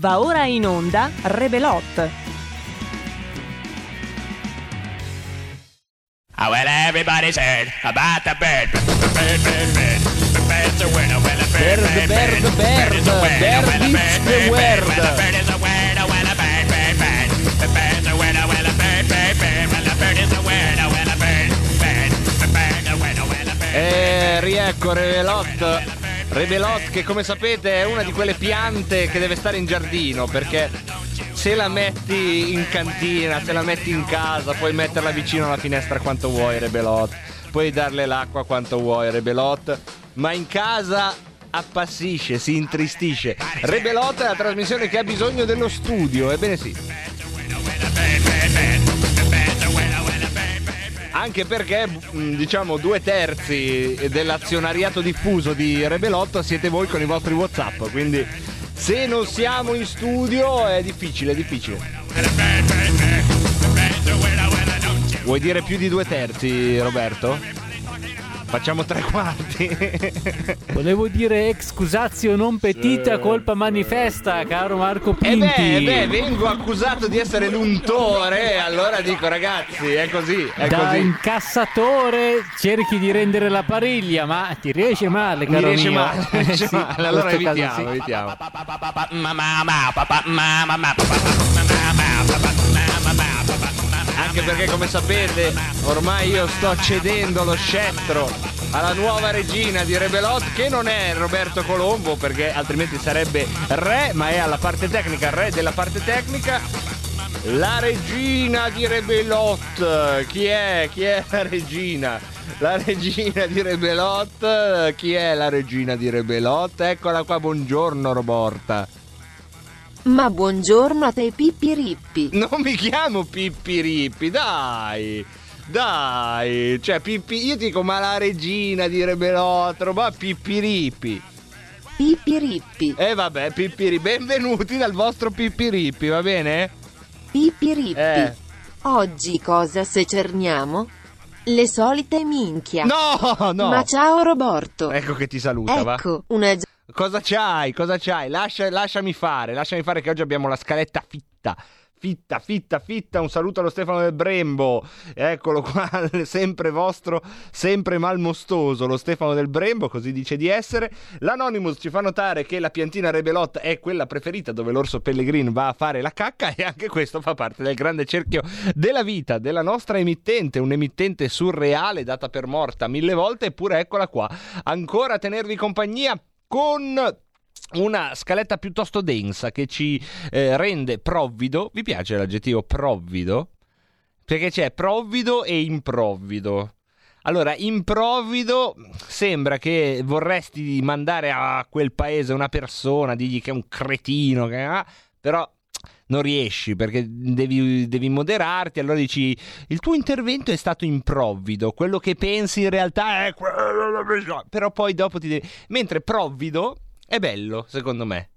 Va ora in onda Rebelot. Oh, well, everybody's heard about the bird. Bird, bird, bird. The bird's a winner. Well, a bird, Bird, bird, bird, is a winner. Well, a Bird bird, is the bird, bird. word. Well, a bird is a winner. Well, a bird, bird, bird. The bird's a winner. Well, a bird, bird, bird. Well, a bird is a winner. Well, a bird, bird. The bird's a winner. Well, a bird, E riecco Rebelot. Rebelot che come sapete è una di quelle piante che deve stare in giardino perché se la metti in cantina, se la metti in casa, puoi metterla vicino alla finestra quanto vuoi Rebelot, puoi darle l'acqua quanto vuoi Rebelot, ma in casa appassisce, si intristisce. Rebelot è la trasmissione che ha bisogno dello studio, ebbene sì. Anche perché, mh, diciamo, due terzi dell'azionariato diffuso di Rebelotto siete voi con i vostri WhatsApp. Quindi, se non siamo in studio, è difficile, è difficile. Vuoi dire più di due terzi, Roberto? Facciamo tre quarti. Volevo dire excusatio non petita colpa manifesta, caro Marco E Pinti. beh, eh beh, vengo accusato di essere l'untore. Allora dico, ragazzi, è così, è da così. incassatore cerchi di rendere la pariglia, ma ti riesce male, Mi caro riesce mio. male, mi riesce Sì, male. Allora evitiamo, sì. evitiamo. Anche perché come sapete ormai io sto cedendo lo scettro alla nuova regina di Rebelot che non è Roberto Colombo perché altrimenti sarebbe re ma è alla parte tecnica, re della parte tecnica. La regina di Rebelot, chi è? Chi è la regina? La regina di Rebelot, chi è la regina di Rebelot? Eccola qua, buongiorno Roborta. Ma buongiorno a te Pippi Rippi. Non mi chiamo Pippi Rippi, dai. Dai, cioè Pippi, io dico ma la regina di Rebelotro, ma Pippi Rippi. Pippi Rippi. E vabbè, Pippi Rippi, benvenuti dal vostro Pippi Rippi, va bene? Pippi Rippi. Eh. Oggi cosa secerniamo? Le solite minchia. No, no. Ma ciao Roborto. Ecco che ti saluta, va. Ecco, una Cosa c'hai? Cosa c'hai? Lascia- lasciami fare, lasciami fare che oggi abbiamo la scaletta fitta. Fitta, fitta, fitta. Un saluto allo Stefano del Brembo. Eccolo qua, sempre vostro, sempre malmostoso. Lo Stefano del Brembo, così dice di essere. L'Anonymous ci fa notare che la piantina Rebelot è quella preferita dove l'orso Pellegrin va a fare la cacca. E anche questo fa parte del grande cerchio della vita della nostra emittente. Un'emittente surreale, data per morta mille volte. Eppure eccola qua, ancora a tenervi compagnia con una scaletta piuttosto densa che ci eh, rende provvido. Vi piace l'aggettivo provvido? Perché c'è provvido e improvvido. Allora, improvvido sembra che vorresti mandare a quel paese una persona, digli che è un cretino, che, ah, però non riesci perché devi, devi moderarti. Allora dici: Il tuo intervento è stato improvvido, quello che pensi in realtà è quello. Però poi dopo ti devi. Mentre provvido è bello, secondo me.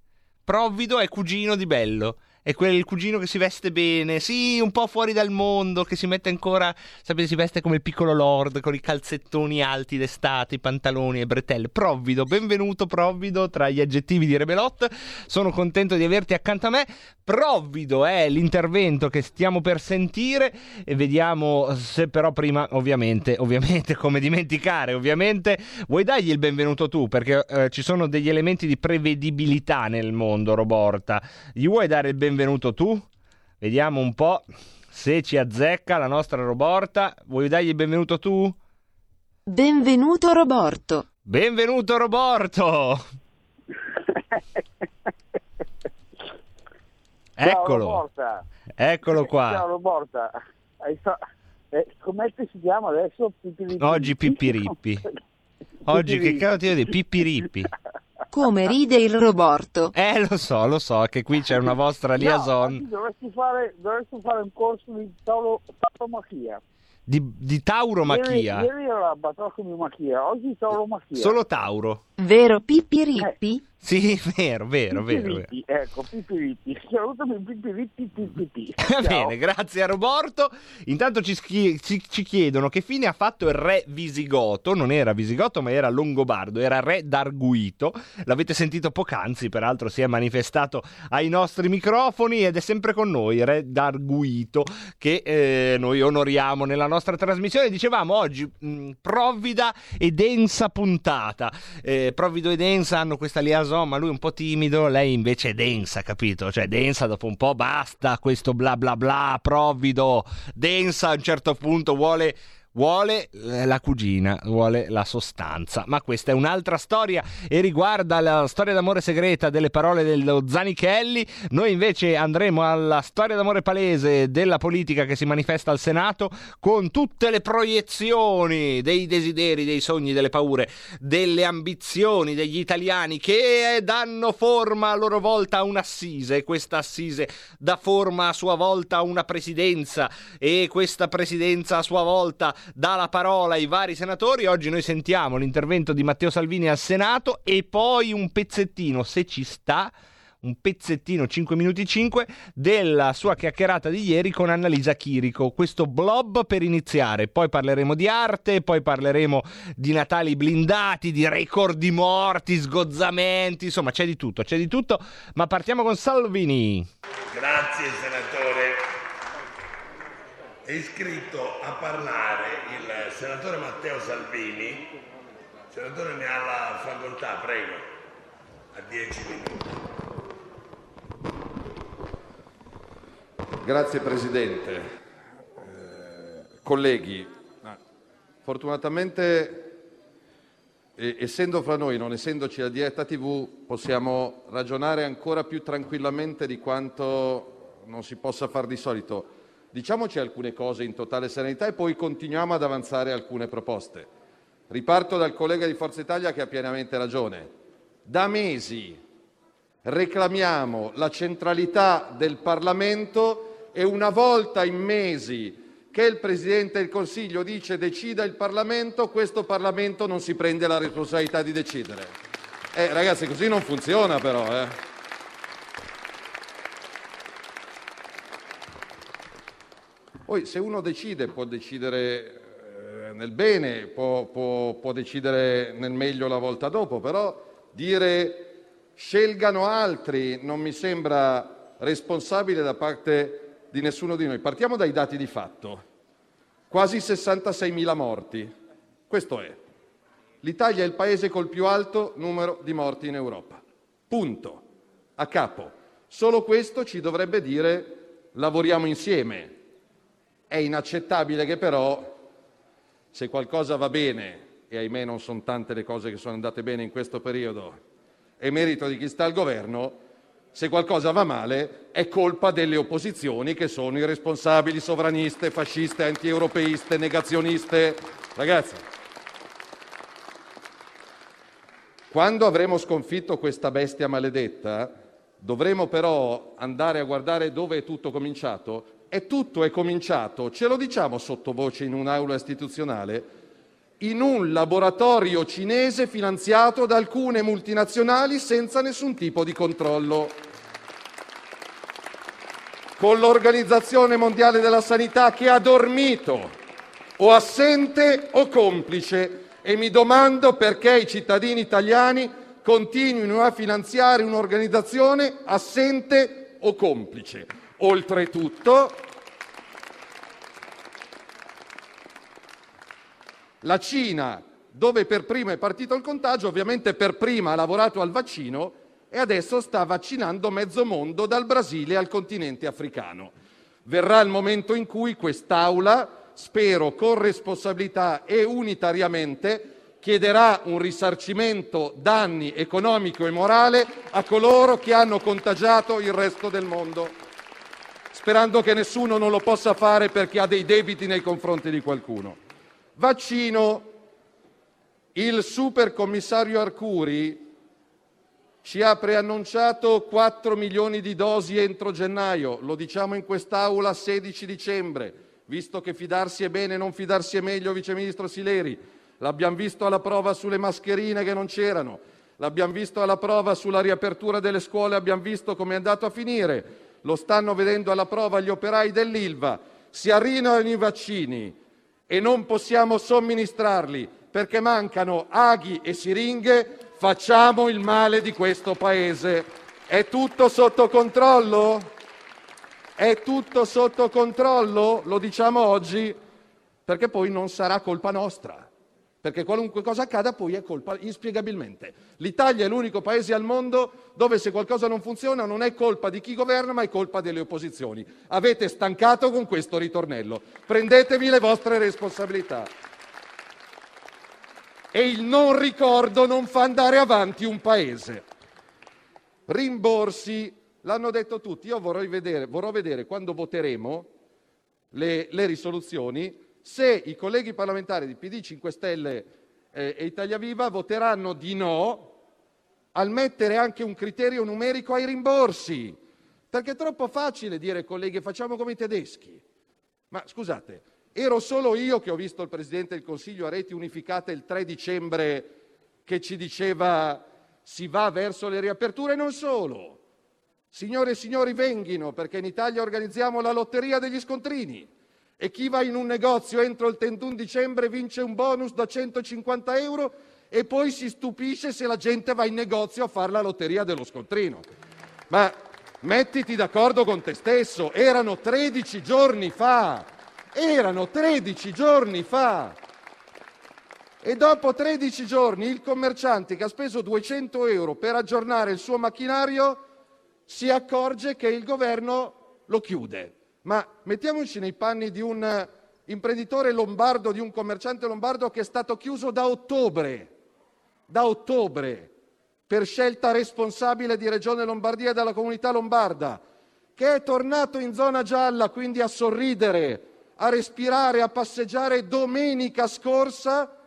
Provvido è cugino di bello. È quel cugino che si veste bene, sì, un po' fuori dal mondo, che si mette ancora, sapete, si veste come il piccolo lord, con i calzettoni alti d'estate, i pantaloni e bretelle. Provvido, benvenuto Provvido tra gli aggettivi di Rebelot. Sono contento di averti accanto a me. Provvido è l'intervento che stiamo per sentire e vediamo se però prima, ovviamente, ovviamente, come dimenticare, ovviamente, vuoi dargli il benvenuto tu, perché eh, ci sono degli elementi di prevedibilità nel mondo, Roborta. Gli vuoi dare il benvenuto tu? Vediamo un po' se ci azzecca la nostra Roborta. Vuoi dargli il benvenuto tu? Benvenuto Roborto. Benvenuto Roborto! Ciao Eccolo, Roborta. eccolo Ciao qua. Roborta. Hai fa- eh, com'è che si chiama adesso? Pipirippi? Oggi Pippirippi. Oggi che cazzo ti devo dire? Pippirippi. Come ride il Roborto. Eh, lo so, lo so che qui c'è una vostra No, liaison oggi dovresti fare, dovresti fare un corso di tauro- tauromachia. di, di Ieri, tauromachia. ieri era la battocca di machia, oggi tauromachia. Solo Tauro. Vero Pippi Rippi? Sì, vero, vero, vero. vero. Ecco, Pipiritti. Salutami Pipiritti, Pipiritti. Va bene, grazie a Roborto. Intanto ci, ci- ci chiedono che fine ha fatto il re visigoto. Non era visigoto, ma era longobardo, era re d'Arguito. L'avete sentito poc'anzi, peraltro si è manifestato ai nostri microfoni ed è sempre con noi, re d'Arguito, che eh, noi onoriamo nella nostra trasmissione. Dicevamo oggi mh, provvida e densa puntata. Eh, Provvido e densa hanno questa liaison, ma lui è un po' timido, lei invece è densa, capito? Cioè densa dopo un po' basta questo bla bla bla, provvido, densa a un certo punto vuole vuole eh, la cugina, vuole la sostanza. Ma questa è un'altra storia e riguarda la storia d'amore segreta delle parole dello Zanichelli. Noi invece andremo alla storia d'amore palese della politica che si manifesta al Senato con tutte le proiezioni dei desideri, dei sogni, delle paure, delle ambizioni degli italiani che danno forma a loro volta a un'assise e questa assise dà forma a sua volta a una presidenza e questa presidenza a sua volta dà la parola ai vari senatori. Oggi noi sentiamo l'intervento di Matteo Salvini al Senato e poi un pezzettino, se ci sta, un pezzettino 5 minuti 5 della sua chiacchierata di ieri con Annalisa Chirico. Questo blob per iniziare, poi parleremo di arte, poi parleremo di Natali blindati, di record di morti, sgozzamenti, insomma c'è di tutto, c'è di tutto, ma partiamo con Salvini. Grazie senatore. È iscritto a parlare il senatore Matteo Salvini. Senatore ne ha la facoltà, prego. A 10 minuti. Grazie Presidente. Eh, colleghi, fortunatamente, essendo fra noi, non essendoci la diretta TV, possiamo ragionare ancora più tranquillamente di quanto non si possa far di solito. Diciamoci alcune cose in totale serenità e poi continuiamo ad avanzare alcune proposte. Riparto dal collega di Forza Italia che ha pienamente ragione. Da mesi reclamiamo la centralità del Parlamento e una volta in mesi che il Presidente del Consiglio dice decida il Parlamento, questo Parlamento non si prende la responsabilità di decidere. Eh, ragazzi, così non funziona però. Eh. Poi se uno decide può decidere eh, nel bene, può, decidere nel meglio la volta dopo, però dire scelgano altri non mi sembra responsabile da parte di nessuno di noi. Partiamo dai dati di fatto. Quasi 66.000 morti. Questo è. L'Italia è il paese col più alto numero di morti in Europa. Punto. A capo. Solo questo ci dovrebbe dire lavoriamo insieme. È inaccettabile che però se qualcosa va bene, e ahimè non sono tante le cose che sono andate bene in questo periodo, è merito di chi sta al governo, se qualcosa va male è colpa delle opposizioni che sono irresponsabili, sovraniste, fasciste, antieuropeiste, negazioniste. Ragazzi, quando avremo sconfitto questa bestia maledetta, dovremo però andare a guardare dove è tutto cominciato. E tutto è cominciato, ce lo diciamo sottovoce in un'aula istituzionale, in un laboratorio cinese finanziato da alcune multinazionali senza nessun tipo di controllo. Con l'Organizzazione Mondiale della Sanità che ha dormito, o assente o complice, e mi domando perché i cittadini italiani continuino a finanziare un'organizzazione assente o complice. Oltretutto, La Cina, dove per prima è partito il contagio, ovviamente per prima ha lavorato al vaccino e adesso sta vaccinando mezzo mondo dal Brasile al continente africano. Verrà il momento in cui quest'Aula, spero con responsabilità e unitariamente, chiederà un risarcimento danni economico e morale a coloro che hanno contagiato il resto del mondo, sperando che nessuno non lo possa fare perché ha dei debiti nei confronti di qualcuno. Vaccino. Il supercommissario Arcuri ci ha preannunciato 4 milioni di dosi entro gennaio, lo diciamo in quest'Aula 16 dicembre, visto che fidarsi è bene, non fidarsi è meglio, Vice Ministro Sileri. l'abbiamo visto alla prova sulle mascherine che non c'erano, l'abbiamo visto alla prova sulla riapertura delle scuole, abbiamo visto come è andato a finire, lo stanno vedendo alla prova gli operai dell'Ilva. Si arrivano i vaccini e non possiamo somministrarli perché mancano aghi e siringhe, facciamo il male di questo Paese. È tutto sotto controllo? È tutto sotto controllo? Lo diciamo oggi perché poi non sarà colpa nostra. Perché qualunque cosa accada poi è colpa inspiegabilmente. L'Italia è l'unico paese al mondo dove se qualcosa non funziona non è colpa di chi governa, ma è colpa delle opposizioni. Avete stancato con questo ritornello. Prendetevi le vostre responsabilità. E il non ricordo non fa andare avanti un paese. Rimborsi, l'hanno detto tutti. Io vorrei vedere, vorrò vedere quando voteremo le, le risoluzioni se i colleghi parlamentari di PD, 5 Stelle eh, e Italia Viva voteranno di no al mettere anche un criterio numerico ai rimborsi. Perché è troppo facile dire, colleghi, facciamo come i tedeschi. Ma scusate, ero solo io che ho visto il Presidente del Consiglio a reti unificate il 3 dicembre che ci diceva si va verso le riaperture, non solo. Signore e signori, venghino perché in Italia organizziamo la lotteria degli scontrini e chi va in un negozio entro il 31 dicembre vince un bonus da 150 euro e poi si stupisce se la gente va in negozio a fare la lotteria dello scontrino. Ma mettiti d'accordo con te stesso, erano 13 giorni fa, erano 13 giorni fa. E dopo 13 giorni il commerciante che ha speso 200 euro per aggiornare il suo macchinario si accorge che il governo lo chiude. Ma mettiamoci nei panni di un imprenditore lombardo, di un commerciante lombardo che è stato chiuso da ottobre, da ottobre, per scelta responsabile di Regione Lombardia e della comunità lombarda, che è tornato in zona gialla, quindi a sorridere, a respirare, a passeggiare domenica scorsa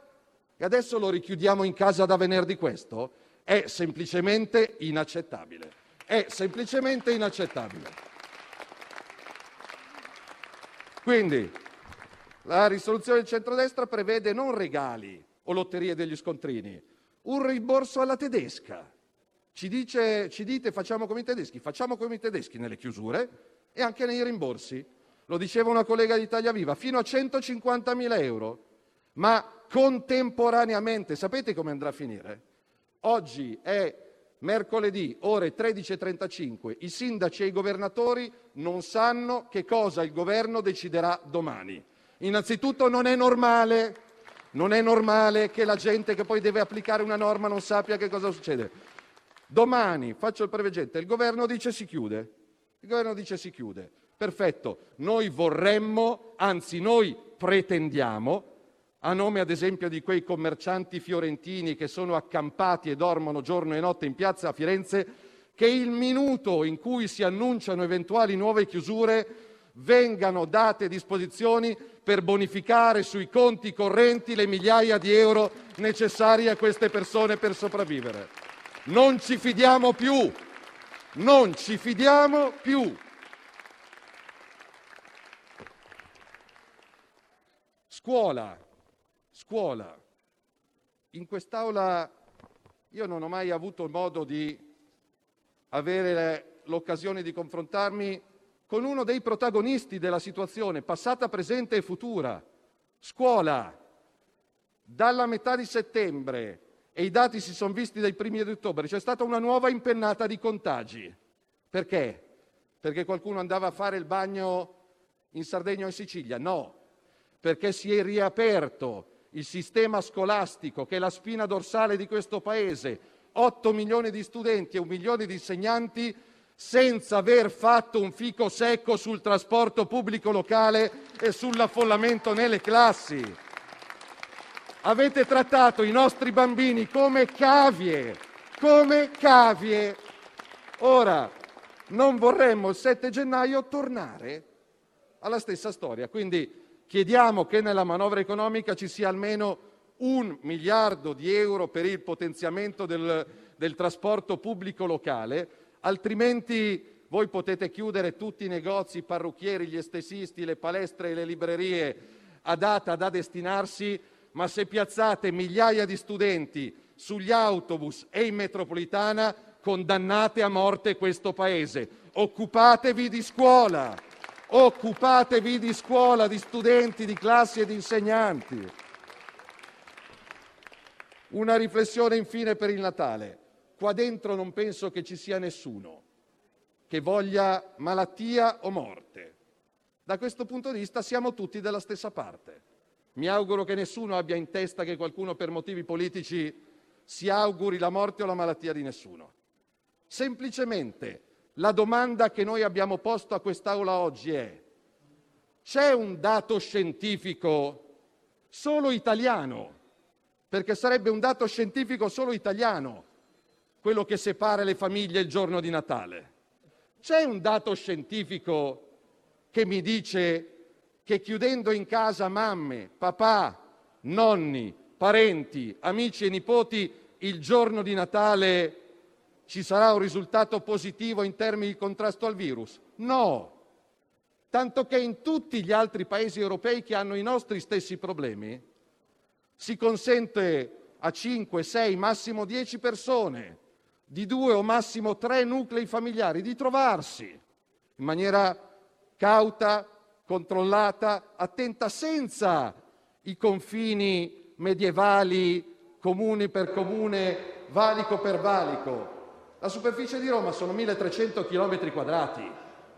e adesso lo richiudiamo in casa da venerdì questo? È semplicemente inaccettabile. È semplicemente inaccettabile. Quindi la risoluzione del centrodestra prevede non regali o lotterie degli scontrini, un rimborso alla tedesca. Ci, dice, ci dite facciamo come i tedeschi, facciamo come i tedeschi nelle chiusure e anche nei rimborsi. Lo diceva una collega di Italia Viva, fino a 150.000 euro. Ma contemporaneamente, sapete come andrà a finire? Oggi è mercoledì, ore 13.35, i sindaci e i governatori non sanno che cosa il governo deciderà domani. Innanzitutto non è normale, che la gente che poi deve applicare una norma non sappia che cosa succede. Domani, faccio il preveggente, il governo dice si chiude. Il governo dice si chiude. Perfetto, noi vorremmo, anzi noi pretendiamo, a nome ad esempio di quei commercianti fiorentini che sono accampati e dormono giorno e notte in piazza a Firenze, che il minuto in cui si annunciano eventuali nuove chiusure vengano date disposizioni per bonificare sui conti correnti le migliaia di euro necessarie a queste persone per sopravvivere. Non ci fidiamo più, non ci fidiamo più. Scuola, scuola. In quest'Aula io non ho mai avuto modo di avere l'occasione di confrontarmi con uno dei protagonisti della situazione, passata, presente e futura. Scuola. Dalla metà di settembre, e i dati si sono visti dai primi di ottobre, c'è stata una nuova impennata di contagi. Perché? Perché qualcuno andava a fare il bagno in Sardegna o in Sicilia? No, perché si è riaperto il sistema scolastico, che è la spina dorsale di questo Paese, 8 milioni di studenti e un milione di insegnanti, senza aver fatto un fico secco sul trasporto pubblico locale e sull'affollamento nelle classi. Avete trattato i nostri bambini come cavie, come cavie. Ora, non vorremmo il 7 gennaio tornare alla stessa storia. Quindi Chiediamo che nella manovra economica ci sia almeno un miliardo di euro per il potenziamento del, trasporto pubblico locale, altrimenti voi potete chiudere tutti i negozi, i parrucchieri, gli estesisti, le palestre e le librerie a data da destinarsi, ma se piazzate migliaia di studenti sugli autobus e in metropolitana, condannate a morte questo Paese. Occupatevi di scuola, occupatevi di scuola, di studenti, di classi e di insegnanti. Una riflessione infine per il Natale. Qua dentro non penso che ci sia nessuno che voglia malattia o morte. Da questo punto di vista siamo tutti dalla stessa parte. Mi auguro che nessuno abbia in testa che qualcuno per motivi politici si auguri la morte o la malattia di nessuno. Semplicemente la domanda che noi abbiamo posto a quest'Aula oggi è: c'è un dato scientifico solo italiano, perché sarebbe un dato scientifico solo italiano quello che separa le famiglie il giorno di Natale? C'è un dato scientifico che mi dice che chiudendo in casa mamme, papà, nonni, parenti, amici e nipoti il giorno di Natale ci sarà un risultato positivo in termini di contrasto al virus? No. Tanto che in tutti gli altri paesi europei che hanno i nostri stessi problemi si consente a 5, 6, massimo 10 persone di due o massimo tre nuclei familiari di trovarsi in maniera cauta, controllata, attenta, senza i confini medievali comune per comune, valico per valico. La superficie di Roma sono 1300 km quadrati.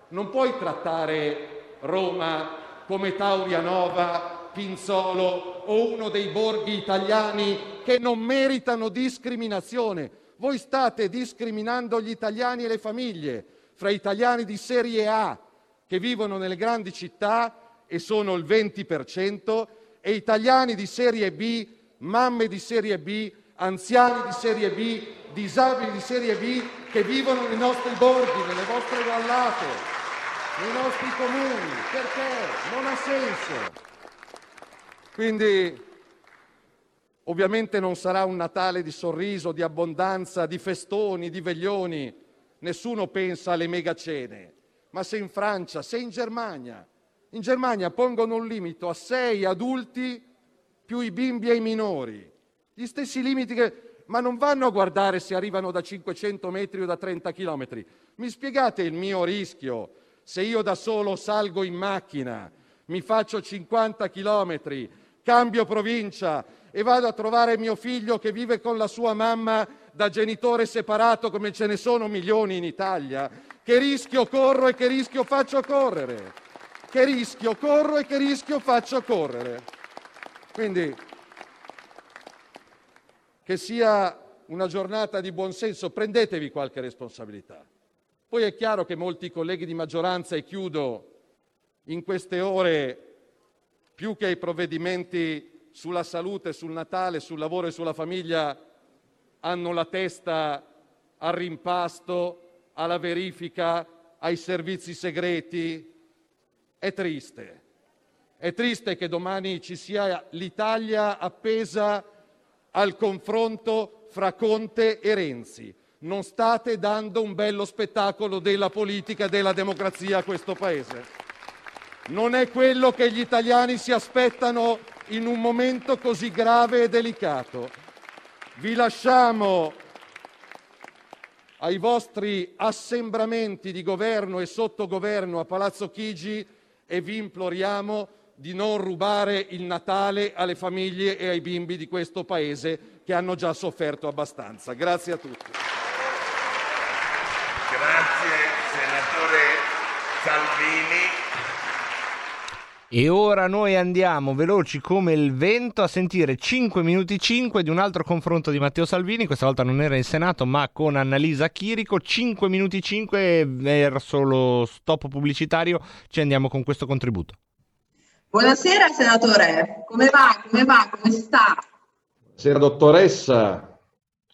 Non puoi trattare Roma come Taurianova, Pinzolo o uno dei borghi italiani che non meritano discriminazione. Voi state discriminando gli italiani e le famiglie fra italiani di serie A che vivono nelle grandi città e sono il 20% e italiani di serie B mamme di serie B, anziani di serie B, disabili di serie B che vivono nei nostri borghi, nelle vostre vallate, nei nostri comuni. Perché? Non ha senso. Quindi ovviamente non sarà un Natale di sorriso, di abbondanza, di festoni, di veglioni. Nessuno pensa alle mega cene. Ma se in Francia, se in Germania, in Germania pongono un limite a sei adulti più i bimbi e i minori. Gli stessi limiti che... Ma non vanno a guardare se arrivano da 500 metri o da 30 chilometri. Mi spiegate il mio rischio se io da solo salgo in macchina, mi faccio 50 chilometri, cambio provincia e vado a trovare mio figlio che vive con la sua mamma da genitore separato come ce ne sono milioni in Italia? Che rischio corro e che rischio faccio correre? Che rischio corro e che rischio faccio correre? Quindi che sia una giornata di buon senso, prendetevi qualche responsabilità. Poi è chiaro che molti colleghi di maggioranza, e chiudo, in queste ore, più che ai provvedimenti sulla salute, sul Natale, sul lavoro e sulla famiglia, hanno la testa al rimpasto, alla verifica, ai servizi segreti. È triste. È triste che domani ci sia l'Italia appesa al confronto fra Conte e Renzi. Non state dando un bello spettacolo della politica e della democrazia a questo Paese. Non è quello che gli italiani si aspettano in un momento così grave e delicato. Vi lasciamo ai vostri assembramenti di governo e sottogoverno a Palazzo Chigi e vi imploriamo di non rubare il Natale alle famiglie e ai bimbi di questo Paese che hanno già sofferto abbastanza. Grazie a tutti. Grazie senatore Salvini. E ora noi andiamo veloci come il vento a sentire 5 minuti 5 di un altro confronto di Matteo Salvini, questa volta non era in Senato ma con Annalisa Chirico, 5 minuti 5 verso lo stop pubblicitario ci andiamo con questo contributo. Buonasera senatore, come va? Come va? Come sta? Buonasera dottoressa.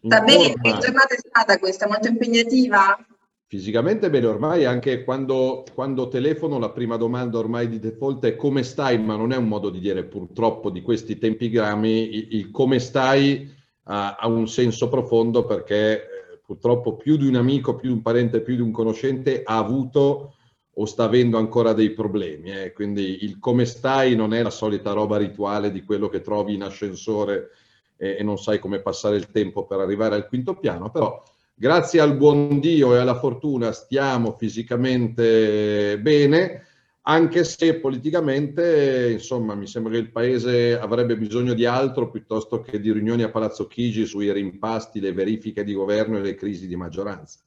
Sta bene? Che giornata è stata questa? Molto impegnativa? Fisicamente bene, ormai anche quando, quando, telefono la prima domanda ormai di default è come stai, ma non è un modo di dire purtroppo di questi tempi grammi, il, il come stai ha, ha, un senso profondo perché eh, purtroppo più di un amico, più di un parente, più di un conoscente ha avuto o sta avendo ancora dei problemi. eh. Quindi il come stai non è la solita roba rituale di quello che trovi in ascensore e, e non sai come passare il tempo per arrivare al quinto piano, però grazie al buon Dio e alla fortuna stiamo fisicamente bene, anche se politicamente, insomma, mi sembra che il Paese avrebbe bisogno di altro piuttosto che di riunioni a Palazzo Chigi sui rimpasti, le verifiche di governo e le crisi di maggioranza.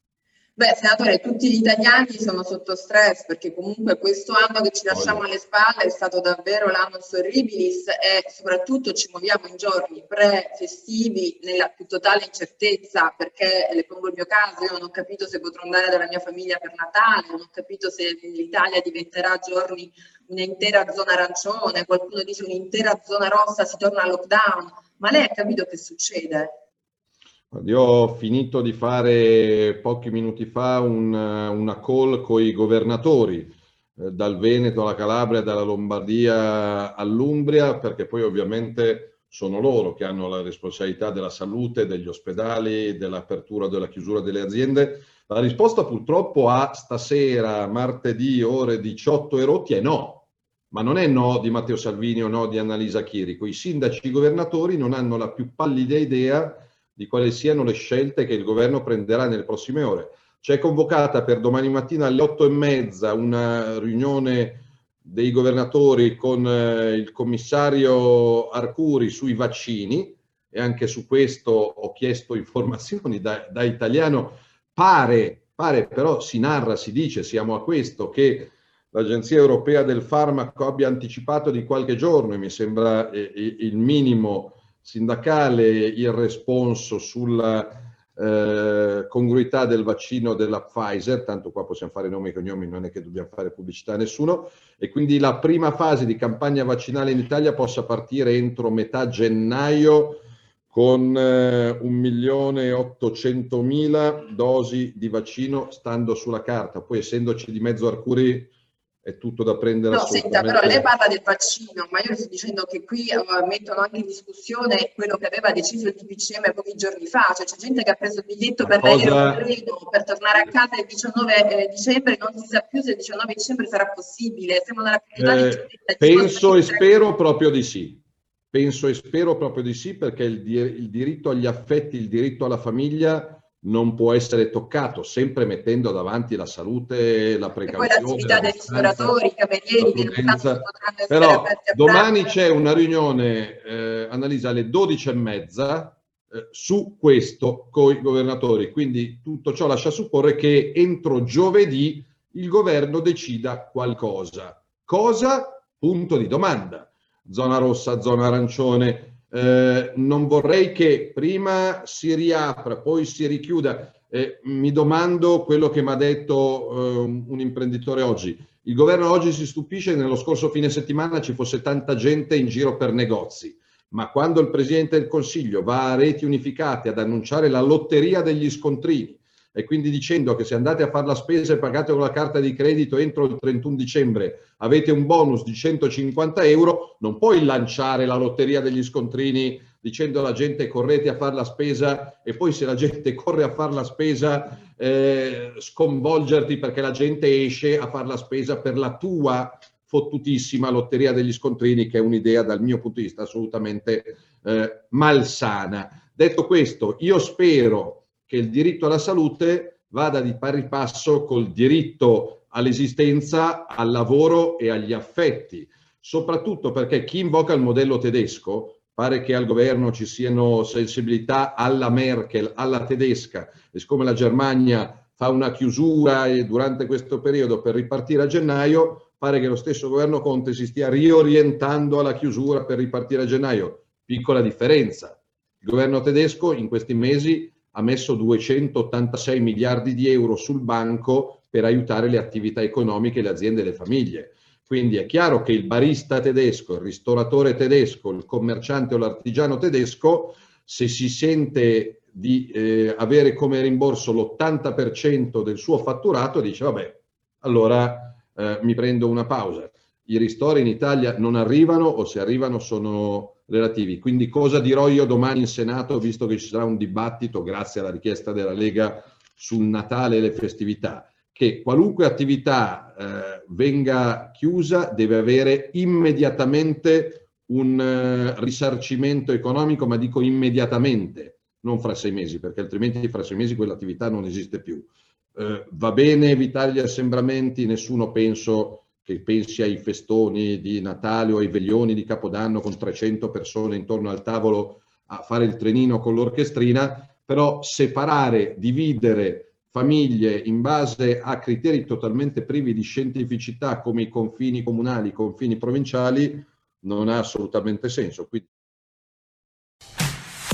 Beh, senatore, tutti gli italiani sono sotto stress perché comunque questo anno che ci lasciamo alle spalle è stato davvero l'anno horribilis e soprattutto ci muoviamo in giorni pre-festivi nella più totale incertezza perché le pongo il mio caso, io non ho capito se potrò andare dalla mia famiglia per Natale, non ho capito se l'Italia diventerà giorni un'intera zona arancione, qualcuno dice un'intera zona rossa, si torna al lockdown, ma lei ha capito che succede? Io ho finito di fare pochi minuti fa un- una call con i governatori eh, dal Veneto alla Calabria, dalla Lombardia all'Umbria, perché poi ovviamente sono loro che hanno la responsabilità della salute, degli ospedali, dell'apertura della chiusura delle aziende. La risposta purtroppo a stasera, martedì, ore 18 e rotti, è no. Ma non è no di Matteo Salvini o no di Annalisa Chirico. I sindaci i governatori non hanno la più pallida idea di quali siano le scelte che il governo prenderà nelle prossime ore. C'è convocata per domani mattina alle otto e mezza una riunione dei governatori con eh, il commissario Arcuri sui vaccini e anche su questo ho chiesto informazioni da, da italiano. Pare, pare, però si narra, si dice, siamo a questo, che l'Agenzia Europea del Farmaco abbia anticipato di qualche giorno, e mi sembra eh, il minimo sindacale il responso sulla eh, congruità del vaccino della Pfizer, tanto qua possiamo fare nomi e cognomi, non è che dobbiamo fare pubblicità a nessuno, e quindi la prima fase di campagna vaccinale in Italia possa partire entro metà gennaio con eh, 1.800.000 dosi di vaccino stando sulla carta. Poi essendoci di mezzo Arcuri è tutto da prendere No, senta, però lei parla del vaccino, ma io sto dicendo che qui eh, mettono anche in discussione quello che aveva deciso il DPCM pochi giorni fa, cioè c'è gente che ha preso il biglietto per cosa- l'aereo treno per tornare a casa il 19 eh, dicembre, non si sa più se il 19 dicembre sarà possibile, siamo nella comunità Eh, penso e spero proprio di sì. Penso e spero proprio di sì perché il, di- il diritto agli affetti, il diritto alla famiglia non può essere toccato, sempre mettendo davanti la salute, la E poi precauzione. l'attività la dei ristoratori, i camerieri, Però domani c'è una riunione, eh, Annalisa, alle 12 e mezza eh, su questo con i governatori. Quindi tutto ciò lascia supporre che entro giovedì il governo decida qualcosa. Cosa? Punto di domanda. Zona rossa, zona arancione. Eh, non vorrei che prima si riapra, poi si richiuda. Eh, mi domando quello che mi ha detto eh, un imprenditore oggi. Il governo oggi si stupisce che nello scorso fine settimana ci fosse tanta gente in giro per negozi, ma quando il Presidente del Consiglio va a reti unificate ad annunciare la lotteria degli scontrini e quindi dicendo che se andate a fare la spesa e pagate con la carta di credito entro il 31 dicembre avete un bonus di 150 euro, non puoi lanciare la lotteria degli scontrini dicendo alla gente correte a fare la spesa e poi se la gente corre a fare la spesa eh, sconvolgerti perché la gente esce a fare la spesa per la tua fottutissima lotteria degli scontrini che è un'idea dal mio punto di vista assolutamente eh, malsana. Detto questo, io spero che il diritto alla salute vada di pari passo col diritto all'esistenza, al lavoro e agli affetti, soprattutto perché chi invoca il modello tedesco pare che al governo ci siano sensibilità alla Merkel, alla tedesca, e siccome la Germania fa una chiusura e durante questo periodo per ripartire a gennaio, pare che lo stesso governo Conte si stia riorientando alla chiusura per ripartire a gennaio. Piccola differenza. Il governo tedesco in questi mesi ha messo 286 miliardi di euro sul banco per aiutare le attività economiche, le aziende e le famiglie. Quindi è chiaro che il barista tedesco, il ristoratore tedesco, il commerciante o l'artigiano tedesco, se si sente di eh, avere come rimborso l'80% del suo fatturato, dice vabbè, allora eh, mi prendo una pausa. I ristori in Italia non arrivano o se arrivano sono relativi. Quindi cosa dirò io domani in Senato, visto che ci sarà un dibattito, grazie alla richiesta della Lega, sul Natale e le festività? che qualunque attività eh, venga chiusa deve avere immediatamente un eh, risarcimento economico, ma dico immediatamente, non fra sei mesi, perché altrimenti fra sei mesi quell'attività non esiste più. Eh, va bene evitare gli assembramenti, nessuno penso che pensi ai festoni di Natale o ai veglioni di Capodanno con 300 persone intorno al tavolo a fare il trenino con l'orchestrina, però separare, dividere famiglie in base a criteri totalmente privi di scientificità come i confini comunali, i confini provinciali, non ha assolutamente senso. Quindi...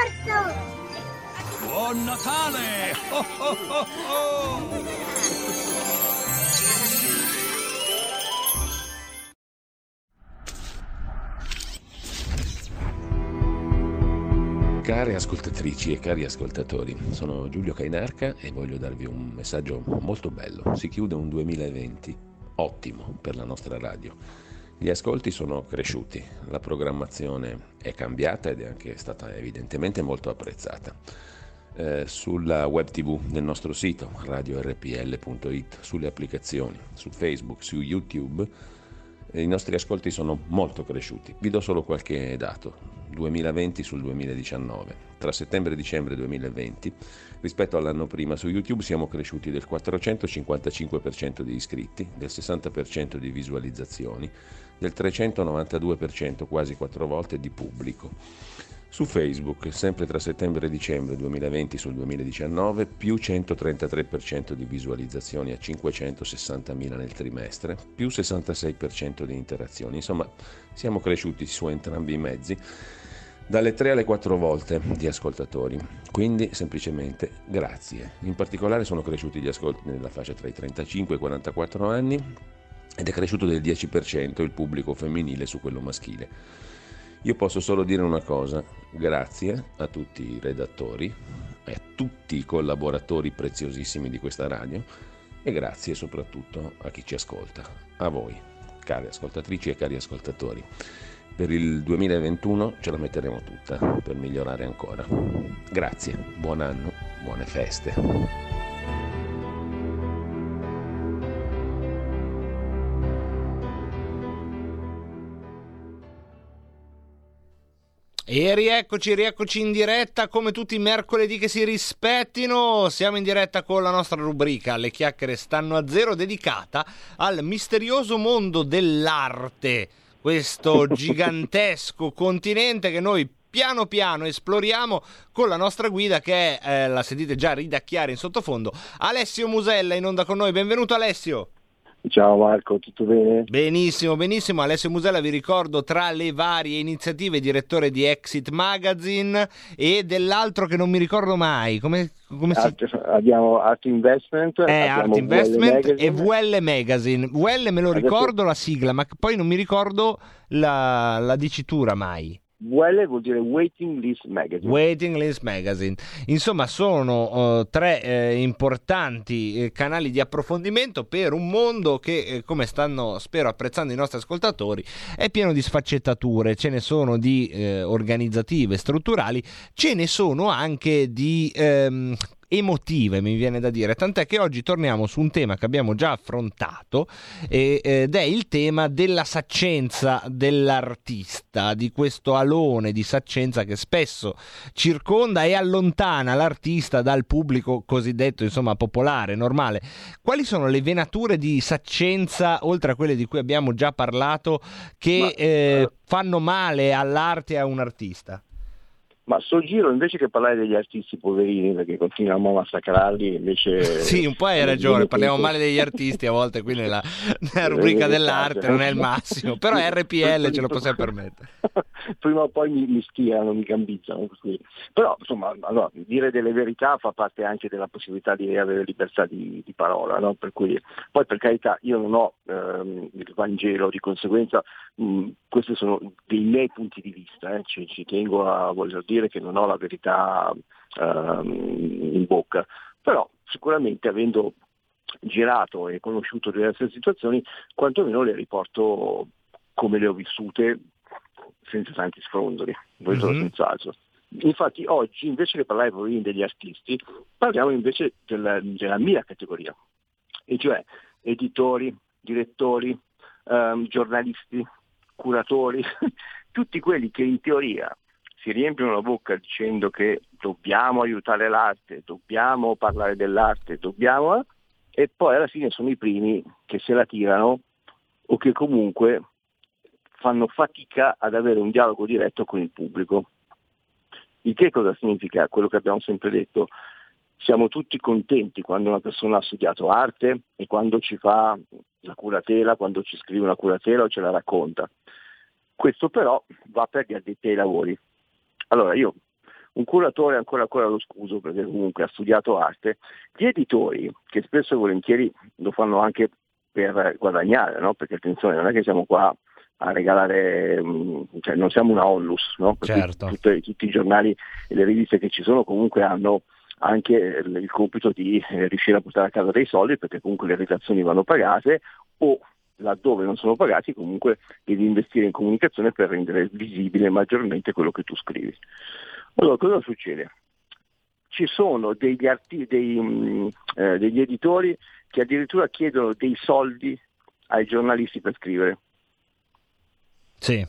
Natale, Orso! Buon Natale! Oh, oh, oh, oh. Care ascoltatrici e cari ascoltatori, sono Giulio Cainarca e voglio darvi un messaggio molto bello. Si chiude un 2020 ottimo per la nostra radio. Gli ascolti sono cresciuti, la programmazione è cambiata ed è anche stata evidentemente molto apprezzata. Eh, sulla web tv del nostro sito radiorpl.it, sulle applicazioni, su Facebook, su YouTube, i nostri ascolti sono molto cresciuti. Vi do solo qualche dato. 2020 sul 2019. Tra settembre e dicembre 2020, rispetto all'anno prima, su YouTube siamo cresciuti del 455% di iscritti, del 60% di visualizzazioni, del 392%, quasi quattro volte, di pubblico. Su Facebook, sempre tra settembre e dicembre 2020 sul 2019, più 133% di visualizzazioni a 560.000 nel trimestre, più 66% di interazioni. Insomma, siamo cresciuti su entrambi i mezzi dalle 3 alle 4 volte di ascoltatori. Quindi semplicemente grazie. In particolare sono cresciuti gli ascolti nella fascia tra i 35 e i 44 anni ed è cresciuto del 10% il pubblico femminile su quello maschile. Io posso solo dire una cosa, grazie a tutti i redattori, e a tutti i collaboratori preziosissimi di questa radio e grazie soprattutto a chi ci ascolta, a voi, cari ascoltatrici e cari ascoltatori. Per il 2021 ce la metteremo tutta per migliorare ancora. Grazie, buon anno, buone feste. E rieccoci, rieccoci in diretta come tutti i mercoledì che si rispettino. Siamo in diretta con la nostra rubrica Le chiacchiere stanno a zero dedicata al misterioso mondo dell'arte. Questo gigantesco continente che noi piano piano esploriamo con la nostra guida che è, eh, la sentite già ridacchiare in sottofondo, Alessio Musella in onda con noi. Benvenuto Alessio. Ciao Marco, tutto bene? Benissimo, benissimo. Alessio Musella, vi ricordo, tra le varie iniziative, direttore di Exit Magazine e dell'altro che non mi ricordo mai. Come, come si... Art, abbiamo Art Investment, Eh, Art Investment VL e. VL Magazine. VL me lo Adesso- ricordo la sigla, ma poi non mi ricordo la, la dicitura mai. VL vuol dire Waiting List Magazine. Waiting List Magazine. Insomma, sono eh, tre eh, importanti eh, canali di approfondimento per un mondo che, eh, come stanno, spero, apprezzando i nostri ascoltatori, è pieno di sfaccettature. Ce ne sono di eh, organizzative, strutturali, ce ne sono anche di ehm, emotive, mi viene da dire. Tant'è che oggi torniamo su un tema che abbiamo già affrontato ed è il tema della saccenza dell'artista, di questo alone di saccenza che spesso circonda e allontana l'artista dal pubblico cosiddetto, insomma, popolare, normale. Quali sono le venature di saccenza, oltre a quelle di cui abbiamo già parlato, che eh, fanno male all'arte e a un artista? Ma sto giro invece che parlare degli artisti poverini perché continuiamo a massacrarli invece Sì, un po' hai ragione, parliamo male degli artisti a volte qui nella, nella rubrica dell'arte non è il massimo, però RPL ce lo possiamo permettere. prima o poi mi, mi stirano, mi gambizzano. così. Però insomma, allora, dire delle verità fa parte anche della possibilità di avere libertà di, di parola, no? per cui, poi per carità io non ho ehm, il Vangelo, di conseguenza mh, questi sono dei miei punti di vista, eh, ci, ci tengo a voler dire che non ho la verità ehm, in bocca, però sicuramente avendo girato e conosciuto diverse situazioni, quantomeno le riporto come le ho vissute senza tanti sfrondoli, questo Mhm. senz'altro. Infatti oggi invece che parlare proprio degli artisti, parliamo invece della, della mia categoria, e cioè editori, direttori, ehm, giornalisti, curatori, tutti quelli che in teoria si riempiono la bocca dicendo che dobbiamo aiutare l'arte, dobbiamo parlare dell'arte, dobbiamo, eh, e poi alla fine sono i primi che se la tirano o che comunque fanno fatica ad avere un dialogo diretto con il pubblico. Il che cosa significa? Quello che abbiamo sempre detto, siamo tutti contenti quando una persona ha studiato arte e quando ci fa la curatela, quando ci scrive una curatela o ce la racconta. Questo però va per gli addetti ai lavori. Allora io, un curatore ancora ancora lo scuso perché comunque ha studiato arte, gli editori, che spesso e volentieri lo fanno anche per guadagnare, no? perché attenzione, non è che siamo qua a regalare, mh, cioè non siamo una onlus, no? Certo. tutte- tutti i giornali e le riviste che ci sono comunque hanno anche il il compito di eh, riuscire a portare a casa dei soldi perché comunque le redazioni vanno pagate o laddove non sono pagati comunque devi investire in comunicazione per rendere visibile maggiormente quello che tu scrivi. Allora cosa succede? Ci sono degli, arti- dei, mh, eh, degli editori che addirittura chiedono dei soldi ai giornalisti per scrivere. Sì.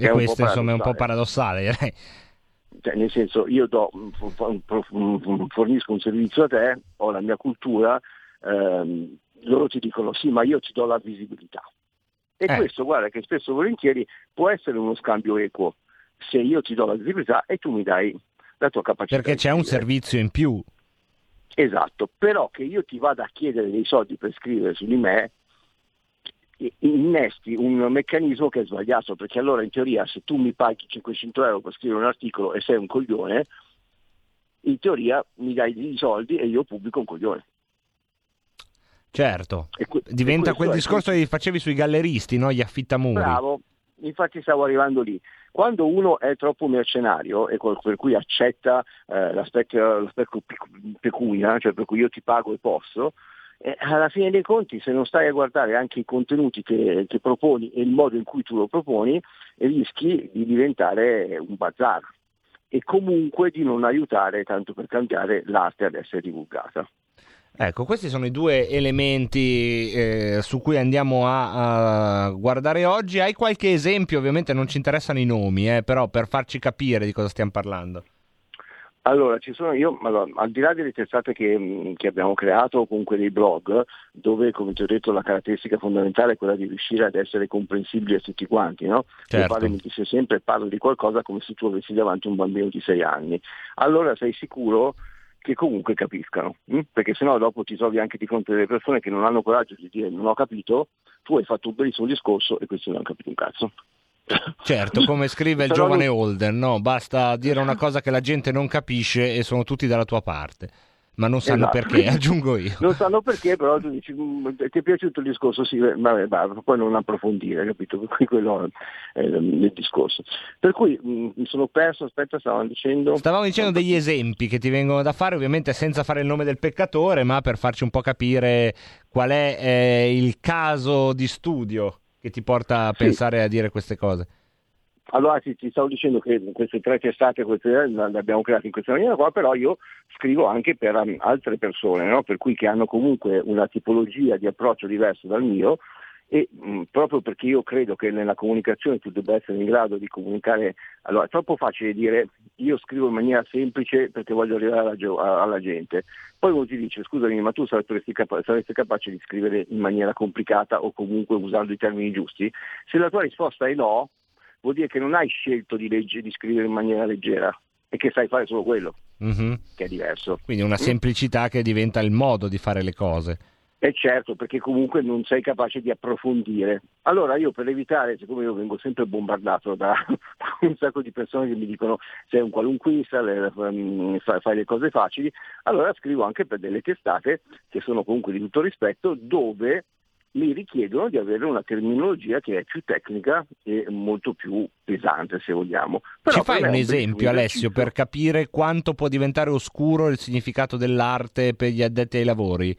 E questo insomma è un po' paradossale. direi. Cioè, nel senso, io do, f- fornisco un servizio a te, ho la mia cultura, ehm, loro ti dicono sì, ma io ti do la visibilità. E Eh. questo, guarda, che spesso e volentieri può essere uno scambio equo, se io ti do la visibilità e tu mi dai la tua capacità. Perché c'è un servizio in più. Esatto, però che io ti vada a chiedere dei soldi per scrivere su di me, innesti un meccanismo che è sbagliato, perché allora in teoria se tu mi paghi 500 euro per scrivere un articolo e sei un coglione, in teoria mi dai dei soldi e io pubblico un coglione. Certo. Que- Diventa quel discorso che facevi sui galleristi, no? Gli affittamuri. Bravo, infatti stavo arrivando lì. Quando uno è troppo mercenario e per cui accetta eh, l'aspetto, l'aspetto pecunia, cioè per cui io ti pago e posso, eh, alla fine dei conti se non stai a guardare anche i contenuti che, che proponi e il modo in cui tu lo proponi, rischi di diventare un bazar e comunque di non aiutare, tanto per cambiare, l'arte ad essere divulgata. Ecco, questi sono i due elementi eh, su cui andiamo a, a guardare oggi. Hai qualche esempio? Ovviamente non ci interessano i nomi, eh, però per farci capire di cosa stiamo parlando. Allora, ci sono io, allora, al di là delle testate che, mh, che abbiamo creato comunque dei blog, dove come ti ho detto la caratteristica fondamentale è quella di riuscire ad essere comprensibili a tutti quanti, no? Certo. Mio padre mi disse sempre parla di qualcosa come se tu avessi davanti un bambino di sei anni. Allora sei sicuro che comunque capiscano, mh? perché sennò dopo ti trovi anche di fronte a delle persone che non hanno coraggio di dire non ho capito, tu hai fatto un bellissimo discorso e questi non hanno capito un cazzo. Certo, come scrive il giovane Holden, no? Basta dire una cosa che la gente non capisce e sono tutti dalla tua parte. Ma non sanno Esatto. perché, aggiungo io. Non sanno perché, però tu dici, "Mm, ti è piaciuto il discorso? Sì, vabbè, va, poi non approfondire, capito? Per cui quello è il, il discorso. Per cui mm, mi sono perso, aspetta, stavamo dicendo... Stavamo dicendo degli esempi che ti vengono da fare, ovviamente senza fare il nome del peccatore, ma per farci un po' capire qual è eh, il caso di studio che ti porta a Sì. pensare a dire queste cose. Allora ti, ti, stavo dicendo che queste tre testate queste, le abbiamo create in questa maniera qua, però io scrivo anche per um, altre persone, no? per cui che hanno comunque una tipologia di approccio diverso dal mio e mh, proprio perché io credo che nella comunicazione tu debba essere in grado di comunicare, allora è troppo facile dire io scrivo in maniera semplice perché voglio arrivare alla, alla gente, poi uno ti dice scusami ma tu saresti, capa- saresti capace di scrivere in maniera complicata o comunque usando i termini giusti? Se la tua risposta è no, vuol dire che non hai scelto di, legge, di scrivere in maniera leggera e che sai fare solo quello, Mhm. che è diverso. Quindi una Mm? semplicità che diventa il modo di fare le cose. E certo, perché comunque non sei capace di approfondire. Allora io per evitare, siccome io vengo sempre bombardato da un sacco di persone che mi dicono sei un qualunquista, mm, fa- fai le cose facili, allora scrivo anche per delle testate che sono comunque di tutto rispetto, dove mi richiedono di avere una terminologia che è più tecnica e molto più pesante, se vogliamo. Però Ci fai un esempio, Alessio, per capire quanto può diventare oscuro il significato dell'arte per gli addetti ai lavori?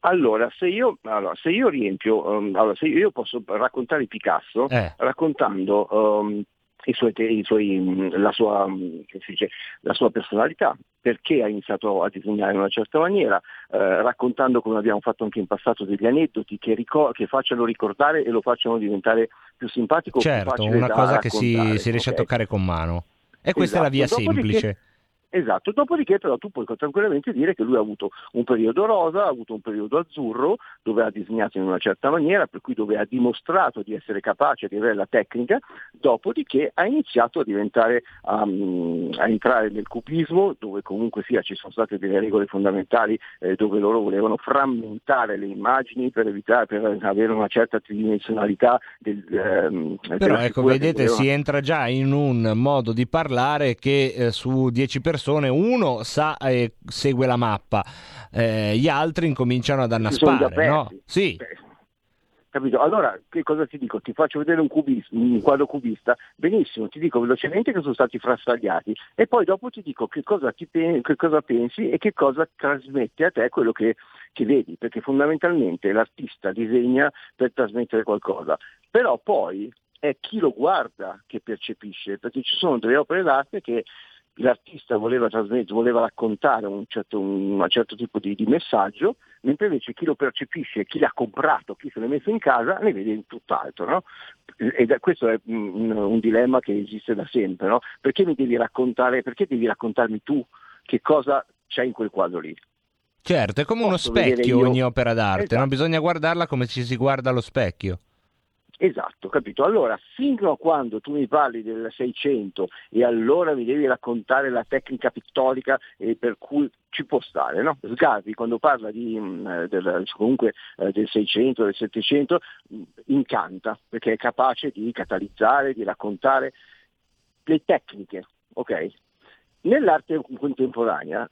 Allora, se io, allora, se io riempio, ehm, allora, se io posso raccontare Picasso Eh. raccontando ehm, i suoi i suoi, mh, la, sua, si dice, la sua personalità, perché ha iniziato a disegnare in una certa maniera, eh, raccontando come abbiamo fatto anche in passato degli aneddoti che, ricor- che facciano ricordare e lo facciano diventare più simpatico. più Certo, facile una cosa che si, si riesce ok? a toccare con mano. E questa è la via Esatto, dopodiché- semplice. Esatto, dopodiché però tu puoi tranquillamente dire che lui ha avuto un periodo rosa, ha avuto un periodo azzurro, dove ha disegnato in una certa maniera, per cui dove ha dimostrato di essere capace di avere la tecnica, dopodiché ha iniziato a diventare, um, a entrare nel cubismo, dove comunque sia ci sono state delle regole fondamentali eh, dove loro volevano frammentare le immagini per evitare, per avere una certa tridimensionalità del, ehm, Però ecco, vedete, volevano. si entra già in un modo di parlare che eh, su 10 persone uno sa e segue la mappa, eh, gli altri incominciano ad annaspare, no? Sì, Capito? Allora, che cosa ti dico? Ti faccio vedere un, cubis- un quadro cubista, benissimo, ti dico velocemente che sono stati frastagliati e poi dopo ti dico che cosa, ti pe- che cosa pensi e che cosa trasmette a te quello che, che vedi, perché fondamentalmente l'artista disegna per trasmettere qualcosa, però poi è chi lo guarda che percepisce, perché ci sono delle opere d'arte che l'artista voleva trasmettere, voleva raccontare un certo, un certo tipo di, di messaggio, mentre invece chi lo percepisce, chi l'ha comprato, chi se l'ha messo in casa, ne vede tutt'altro. No? È, questo è un, un dilemma che esiste da sempre. No? Perché mi devi raccontare, perché devi raccontarmi tu che cosa c'è in quel quadro lì? certo, è come uno Posso specchio io- ogni opera d'arte, Esatto. no? bisogna guardarla come ci si guarda allo specchio. Esatto, capito? Allora, fino a quando tu mi parli del 600 e allora mi devi raccontare la tecnica pittorica eh, per cui ci può stare, no? Sgarbi quando parla di, mh, del, comunque, eh, del 600, del 700, mh, incanta perché è capace di catalizzare, di raccontare le tecniche, ok? Nell'arte contemporanea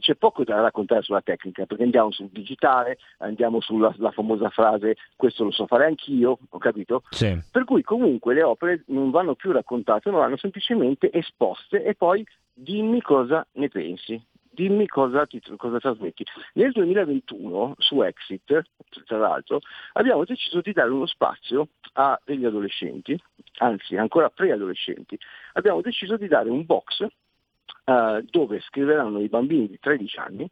c'è poco da raccontare sulla tecnica, perché andiamo sul digitale, andiamo sulla la famosa frase questo lo so fare anch'io, ho capito? Sì. Per cui comunque le opere non vanno più raccontate, ma vanno semplicemente esposte e poi dimmi cosa ne pensi. Dimmi cosa, ti, cosa trasmetti. Nel 2021 su Exit, tra l'altro, abbiamo deciso di dare uno spazio a degli adolescenti, anzi ancora preadolescenti. Abbiamo deciso di dare un box eh, dove scriveranno i bambini di 13 anni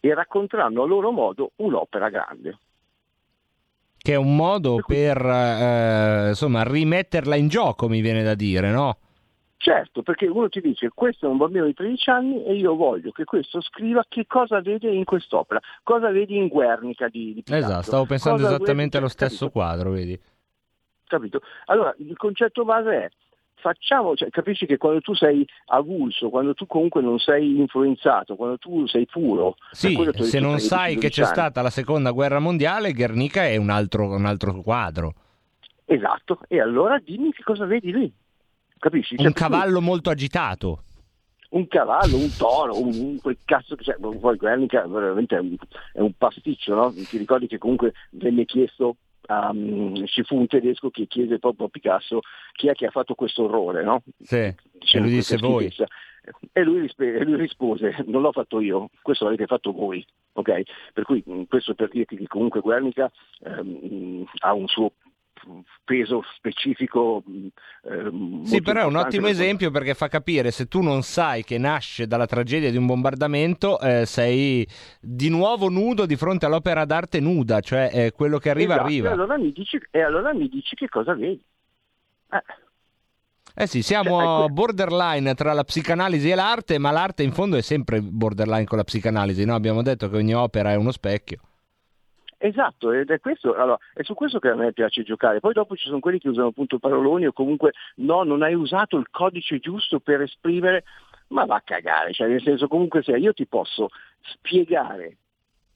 e racconteranno a loro modo un'opera grande. Che è un modo per eh, insomma rimetterla in gioco, mi viene da dire, no? Certo, perché uno ti dice questo è un bambino di 13 anni e io voglio che questo scriva che cosa vede in quest'opera, cosa vedi in Guernica di, di Picasso. Esatto, stavo pensando cosa esattamente allo stesso quadro, vedi? Capito? Allora, il concetto base è facciamo, cioè, capisci che quando tu sei avulso, quando tu comunque non sei influenzato, quando tu sei puro, Sì, se non 13, sai che 12 c'è anni. stata la seconda guerra mondiale, Guernica è un altro, un altro quadro. Esatto, e allora dimmi che cosa vedi lì. Capisci? Cioè, Un cavallo molto agitato. un cavallo, un toro, un, un- quel cazzo che c'è, poi Guernica veramente è un, è un pasticcio, no? Ti ricordi che comunque venne chiesto, um, ci fu un tedesco che chiese proprio a Picasso chi è che ha fatto questo orrore, no? Sì, e Dicendo lui disse voi. schifezza. E lui, e lui rispose, non l'ho fatto io, questo l'avete fatto voi. ok? Per cui questo per dirti che comunque Guernica ehm, ha un suo peso specifico. eh, Sì, però è un ottimo esempio perché fa capire se tu non sai che nasce dalla tragedia di un bombardamento, eh, sei di nuovo nudo di fronte all'opera d'arte nuda, cioè eh, quello che arriva Esatto, arriva. E allora, mi dici, e allora mi dici che cosa vedi. Eh, Eh sì, Cioè, siamo ecco- borderline tra la psicanalisi e l'arte, ma l'arte in fondo è sempre borderline con la psicanalisi, no? Abbiamo detto che ogni opera è uno specchio. Esatto, ed è, questo, allora, è su questo che a me piace giocare. Poi dopo ci sono quelli che usano appunto paroloni o comunque no, non hai usato il codice giusto per esprimere, ma va a cagare, cioè nel senso comunque se io ti posso spiegare,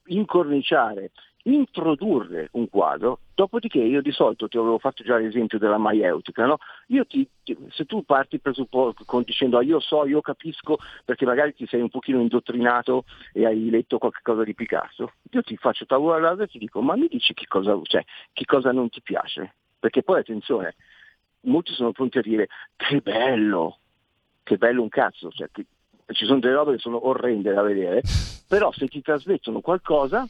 incorniciare, introdurre un quadro, dopodiché io di solito ti avevo fatto già l'esempio della maieutica, no? Io ti, ti- se tu parti presuppo- con dicendo ah, io so, io capisco, perché magari ti sei un pochino indottrinato e hai letto qualche cosa di Picasso, io ti faccio tavola rasa e ti dico ma mi dici che cosa, cioè, che cosa non ti piace? Perché poi attenzione, molti sono pronti a dire che bello, che bello un cazzo, cioè, che- ci sono delle robe che sono orrende da vedere, però se ti trasmettono qualcosa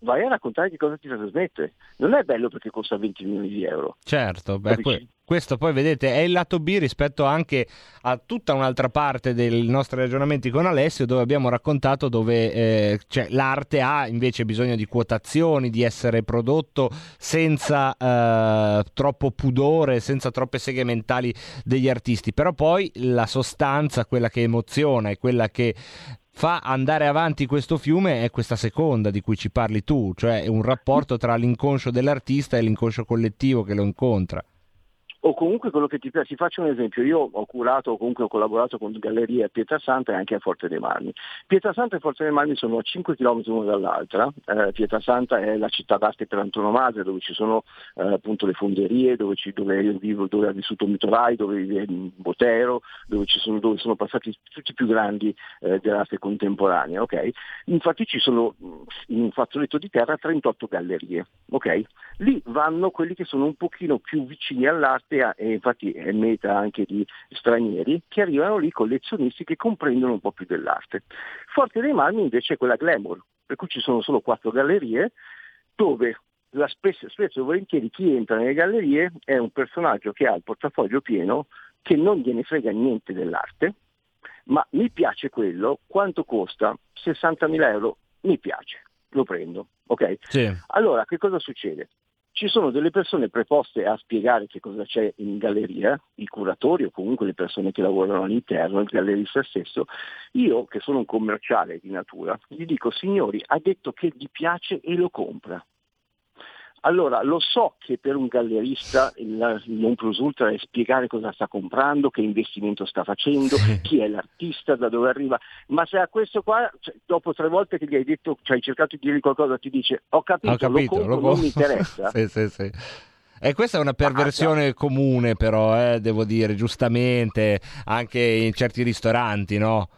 vai a raccontare che cosa ti trasmette. Non è bello perché costa 20 milioni di euro. Certo, beh, que- questo poi vedete è il lato B rispetto anche a tutta un'altra parte dei nostri ragionamenti con Alessio dove abbiamo raccontato dove eh, cioè, l'arte ha invece bisogno di quotazioni, di essere prodotto senza eh, troppo pudore, senza troppe seghe mentali degli artisti, però poi la sostanza, quella che emoziona e quella che fa andare avanti questo fiume è questa seconda di cui ci parli tu, cioè un rapporto tra l'inconscio dell'artista e l'inconscio collettivo che lo incontra. O comunque quello che ti piace, ti faccio un esempio, io ho curato o comunque ho collaborato con gallerie a Pietrasanta e anche a Forte dei Marmi. Pietrasanta e Forte dei Marmi sono a 5 km l'una dall'altra, eh, Pietrasanta è la città d'arte per antonomasia dove ci sono eh, appunto le fonderie, dove, ci- dove io vivo, dove ha vissuto Mitorai, dove vive Botero, dove, sono, dove sono passati tutti i più grandi eh, dell'arte contemporanea. ok? Infatti ci sono in un fazzoletto di terra 38 gallerie. ok? Lì vanno quelli che sono un pochino più vicini all'arte a- e infatti è meta anche di stranieri che arrivano lì collezionisti che comprendono un po' più dell'arte. Forte dei Marmi invece è quella glamour, per cui ci sono solo quattro gallerie dove la spesso, spesso e volentieri chi entra nelle gallerie è un personaggio che ha il portafoglio pieno, che non gliene frega niente dell'arte, ma mi piace quello, quanto costa? 60.000 euro, mi piace, lo prendo, ok? Sì. Allora, che cosa succede? Ci sono delle persone preposte a spiegare che cosa c'è in galleria, i curatori o comunque le persone che lavorano all'interno, il gallerista stesso. Io, che sono un commerciale di natura, gli dico, signori, ha detto che gli piace e lo compra. Allora, lo so che per un gallerista il non plus ultra è spiegare cosa sta comprando, che investimento sta facendo, chi è l'artista, da dove arriva, ma se a questo qua, cioè, dopo tre volte che gli hai detto, cioè hai cercato di dirgli qualcosa, ti dice ho capito, Ho capito, lo compro, lo non mi interessa. sì, sì, sì. E questa è una perversione comune, però, eh, devo dire, giustamente, anche in certi ristoranti, no?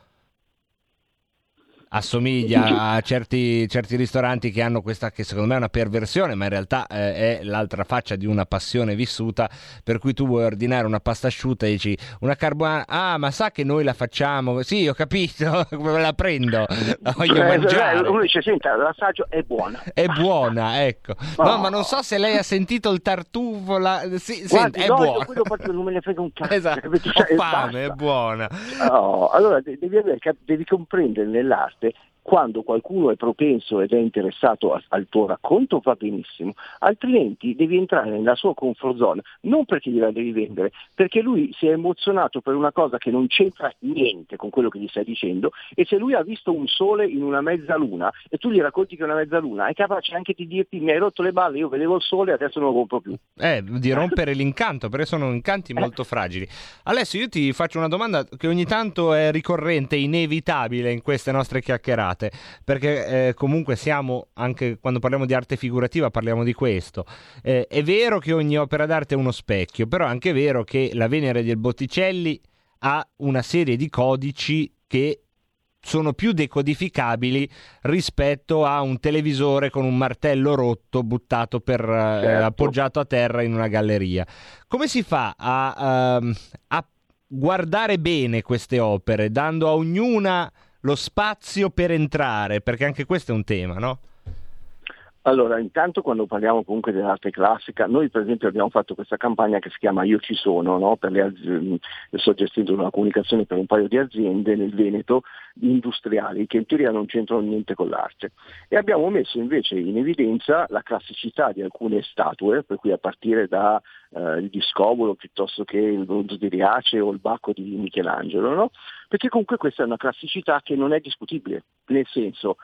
Assomiglia a certi, certi ristoranti che hanno questa, che secondo me è una perversione, ma in realtà eh, è l'altra faccia di una passione vissuta. Per cui tu vuoi ordinare una pasta asciutta e dici una carbonara, ah, ma sa che noi la facciamo? Sì, ho capito, come la prendo? La voglio Eh, mangiare. Uno dice, senta, l'assaggio è buona. È buona, ecco. No, ma non so se lei ha sentito il tartufo. La... Sì, Guardi, senta, è no, buona. quello proprio non me ne frega un cazzo. Esatto, capito? ho Cioè, fame, è basta. buona. No, allora de- devi, devi comprendere nell'arte parte quando qualcuno è propenso ed è interessato a- al tuo racconto va benissimo, altrimenti devi entrare nella sua comfort zone, non perché gliela devi vendere, perché lui si è emozionato per una cosa che non c'entra niente con quello che gli stai dicendo e se lui ha visto un sole in una mezzaluna e tu gli racconti che è una mezzaluna è capace anche di dirti mi hai rotto le balle, io vedevo il sole adesso non lo compro più. Eh, di rompere l'incanto, perché sono incanti molto fragili. Alessio, io ti faccio una domanda che ogni tanto è ricorrente, inevitabile in queste nostre chiacchierate, perché eh, comunque siamo, anche quando parliamo di arte figurativa, parliamo di questo. Eh, è vero che ogni opera d'arte è uno specchio, però è anche vero che la Venere del Botticelli ha una serie di codici che sono più decodificabili rispetto a un televisore con un martello rotto buttato per, eh, Certo. appoggiato a terra in una galleria. Come si fa a, ehm, a guardare bene queste opere, dando a ognuna lo spazio per entrare? Perché anche questo è un tema, no? Allora, intanto quando parliamo comunque dell'arte classica, noi per esempio abbiamo fatto questa campagna che si chiama Io ci sono, no? per le aziende, sto gestendo una comunicazione per un paio di aziende nel Veneto industriali che in teoria non c'entrano niente con l'arte e abbiamo messo invece in evidenza la classicità di alcune statue, per cui a partire da eh, discobolo piuttosto che il bronzo di Riace o il bacco di Michelangelo, no? perché comunque questa è una classicità che non è discutibile, nel senso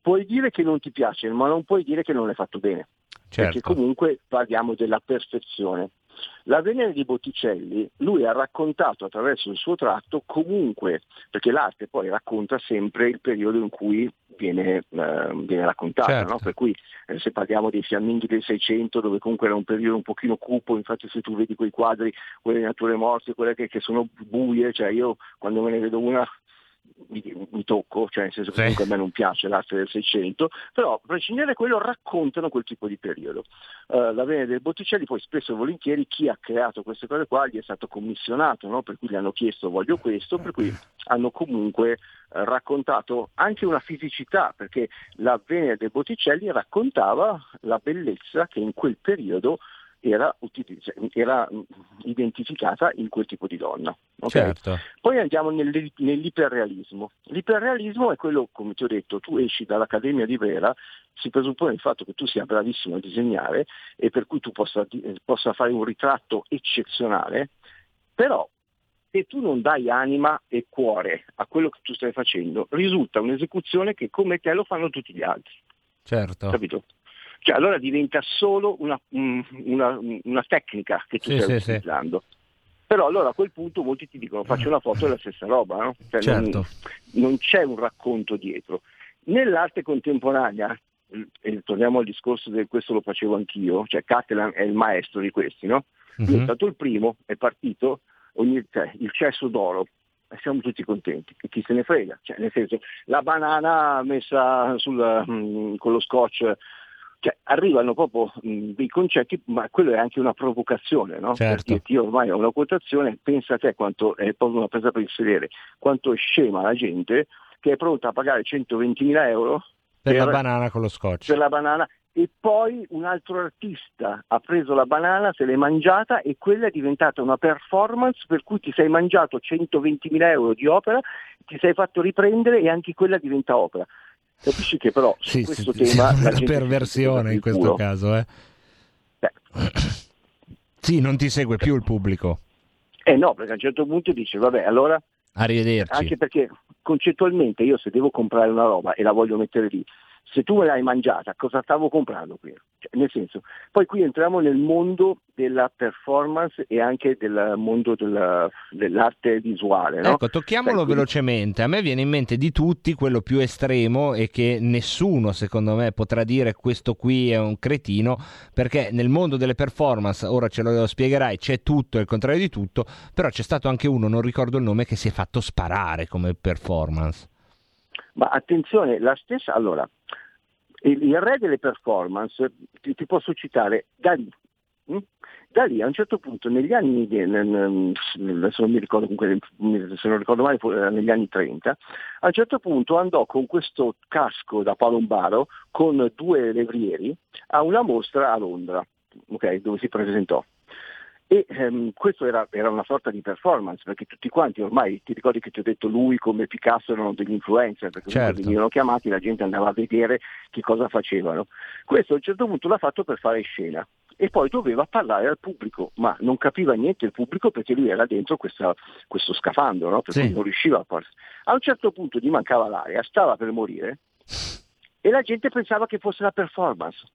puoi dire che non ti piace, ma non puoi dire che non è fatto bene. Perché Certo. comunque parliamo della perfezione. La Venere di Botticelli, lui ha raccontato attraverso il suo tratto comunque, perché l'arte poi racconta sempre il periodo in cui viene, eh, viene raccontata, Certo. no? per cui eh, se parliamo dei fiamminghi del Seicento, dove comunque era un periodo un pochino cupo, infatti se tu vedi quei quadri, quelle nature morte, quelle che, che sono buie, cioè io quando me ne vedo una mi, mi tocco, cioè nel senso che comunque a me non piace l'arte del Seicento, però a prescindere da quello raccontano quel tipo di periodo. Eh, la Venere del Botticelli poi spesso e volentieri chi ha creato queste cose qua gli è stato commissionato, no? per cui gli hanno chiesto voglio questo, per cui hanno comunque eh, raccontato anche una fisicità, perché la Venere del Botticelli raccontava la bellezza che in quel periodo era, era mh, identificata in quel tipo di donna. ok? Certo. Poi andiamo nell'i- nell'iperrealismo. L'iperrealismo è quello, come ti ho detto, tu esci dall'Accademia di Vera, si presuppone il fatto che tu sia bravissimo a disegnare e per cui tu possa, eh, possa fare un ritratto eccezionale, però se tu non dai anima e cuore a quello che tu stai facendo, risulta un'esecuzione che come te lo fanno tutti gli altri. Certo. Capito? Cioè allora diventa solo una, un- una- una tecnica che tu Sì, stai sì, sì. utilizzando. Però allora a quel punto molti ti dicono faccio una foto della stessa roba, no? Cioè, Certo. non, non c'è un racconto dietro. Nell'arte contemporanea, e torniamo al discorso del questo lo facevo anch'io, cioè Catalan è il maestro di questi, no? Lui è Mhm. stato il primo, è partito, ogni, cioè, il cesso d'oro, e siamo tutti contenti, e chi se ne frega, cioè, nel senso, la banana messa sul, mm, con lo scotch, cioè, arrivano proprio mm, dei concetti, ma quello è anche una provocazione, no? Certo. Per dirti, io ormai ho una quotazione, pensa a te quanto è proprio una presa per il sedere, quanto è scema la gente che è pronta a pagare 120.000 euro Per la banana con lo scotch. per la banana e poi un altro artista ha preso la banana, se l'è mangiata e quella è diventata una performance per cui ti sei mangiato 120.000 euro di opera, ti sei fatto riprendere e anche quella diventa opera. Capisci che però su Sì, questo sì, tema sì, la una perversione in questo culo. caso, eh. Beh. Sì, non ti segue più il pubblico. Eh no, perché a un certo punto dice vabbè allora Arrivederci. anche perché concettualmente io se devo comprare una roba e la voglio mettere lì, se tu me l'hai mangiata, cosa stavo comprando qui? Cioè, nel senso, poi qui entriamo nel mondo della performance e anche del mondo della- dell'arte visuale. No? Ecco, tocchiamolo quindi- velocemente. A me viene in mente di tutti quello più estremo e che nessuno, secondo me, potrà dire questo qui è un cretino, perché nel mondo delle performance, ora ce lo spiegherai, c'è tutto e il contrario di tutto, però c'è stato anche uno, non ricordo il nome, che si è fatto sparare come performance. Ma attenzione, la stessa, allora, il, il re delle performance, ti, ti posso citare Dalì. mm? Dalì a un certo punto negli anni, adesso non mi ricordo comunque, se non ricordo male, era negli anni 30, a un certo punto andò con questo casco da palombaro con due levrieri a una mostra a Londra, ok, dove si presentò. E ehm, questo era, era una sorta di performance, perché tutti quanti ormai, ti ricordi che ti ho detto lui come Picasso erano degli influencer, perché Certo. venivano chiamati, la gente andava a vedere che cosa facevano. Questo a un certo punto l'ha fatto per fare scena e poi doveva parlare al pubblico, ma non capiva niente il pubblico perché lui era dentro questa- questo scafandro, no? per Sì. non riusciva a parlare. A un certo punto gli mancava l'aria, stava per morire e la gente pensava che fosse la performance.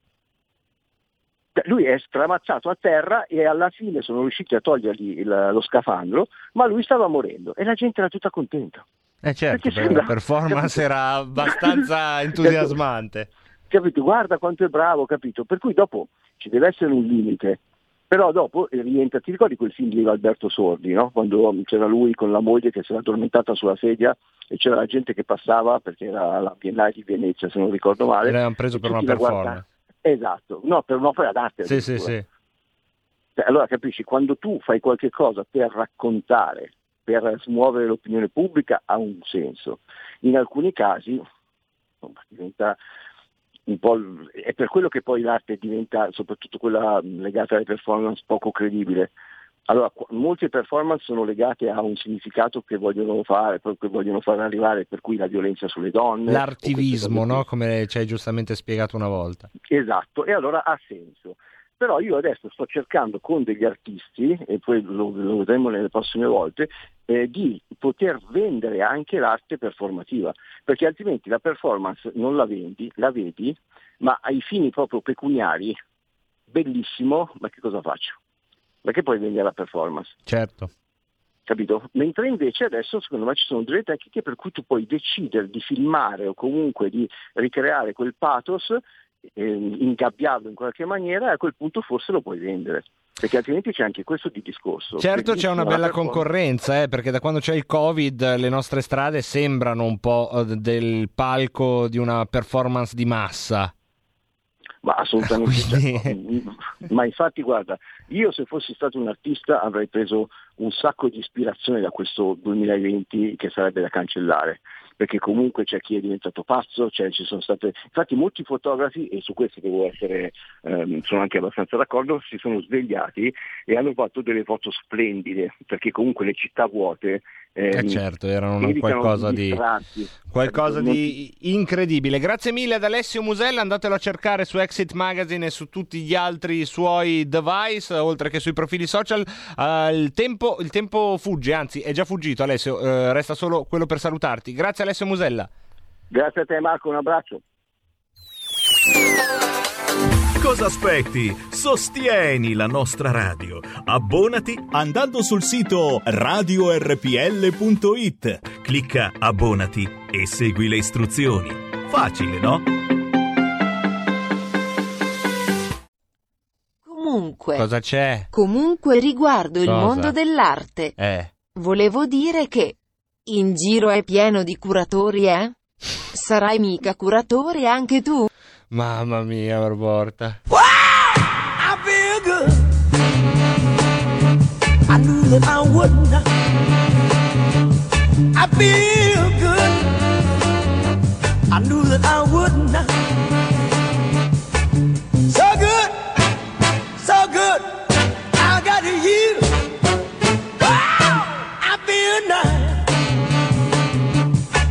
Lui è stramazzato a terra e alla fine sono riusciti a togliergli il- lo scafandro, ma lui stava morendo e la gente era tutta contenta. Eh certo, Perché la performance era abbastanza entusiasmante. Capito? Guarda quanto è bravo, capito? Per cui dopo ci deve essere un limite. Però dopo rientra, ti ricordi quel film di Alberto Sordi, no? quando c'era lui con la moglie che si era addormentata sulla sedia e c'era la gente che passava perché era la Biennale di Venezia, se non ricordo male. L'avevano preso per una performance. Esatto, no, per un'opera d'arte. Sì, sì, sì. Cioè, allora capisci, quando tu fai qualche cosa per raccontare, per smuovere l'opinione pubblica, ha un senso. In alcuni casi diventa... un po', l- è per quello che poi l'arte diventa, soprattutto quella legata alle performance, poco credibile. Allora, molte performance sono legate a un significato che vogliono fare, che vogliono far arrivare, per cui la violenza sulle donne. L'artivismo, no? Come ci hai giustamente spiegato una volta. Esatto, e allora ha senso. Però io adesso sto cercando con degli artisti, e poi lo, lo vedremo nelle prossime volte, eh, di poter vendere anche l'arte performativa, perché altrimenti la performance non la vendi, la vedi, ma ai fini proprio pecuniari, bellissimo, ma che cosa faccio? Perché poi vendi la performance? Certo. capito? Mentre invece adesso secondo me ci sono delle tecniche per cui tu puoi decidere di filmare o comunque di ricreare quel pathos, eh, ingabbiarlo in qualche maniera e a quel punto forse lo puoi vendere. Perché altrimenti c'è anche questo di discorso. Certo c'è una bella concorrenza, eh, perché da quando c'è il Covid le nostre strade sembrano un po' eh, del palco di una performance di massa. Ma assolutamente. Quindi- certo. Ma infatti guarda, io se fossi stato un artista avrei preso un sacco di ispirazione da questo 2020 che sarebbe da cancellare. Perché comunque c'è chi è diventato pazzo, cioè ci sono state. Infatti molti fotografi, e su questo devo essere, ehm, sono anche abbastanza d'accordo, si sono svegliati e hanno fatto delle foto splendide, perché comunque le città vuote Eh ehm, certo, erano qualcosa di qualcosa di incredibile. Grazie mille ad Alessio Musella, andatelo a cercare su Exit Magazine e su tutti gli altri suoi device, oltre che sui profili social. Eh, il, tempo, il tempo fugge, anzi è già fuggito Alessio, eh, resta solo quello per salutarti. Grazie Alessio Musella. Grazie a te Marco, un abbraccio. Cosa aspetti? Sostieni la nostra radio. Abbonati andando sul sito radiorpl.it. Clicca abbonati e segui le istruzioni. Facile, no? Comunque, Cosa c'è? comunque riguardo il Cosa? mondo dell'arte, Eh. volevo dire che in giro è pieno di curatori, eh? Sarai mica curatore anche tu? Mamma mia, Barborta. I feel good. I knew that I would not. I feel good. I knew that I would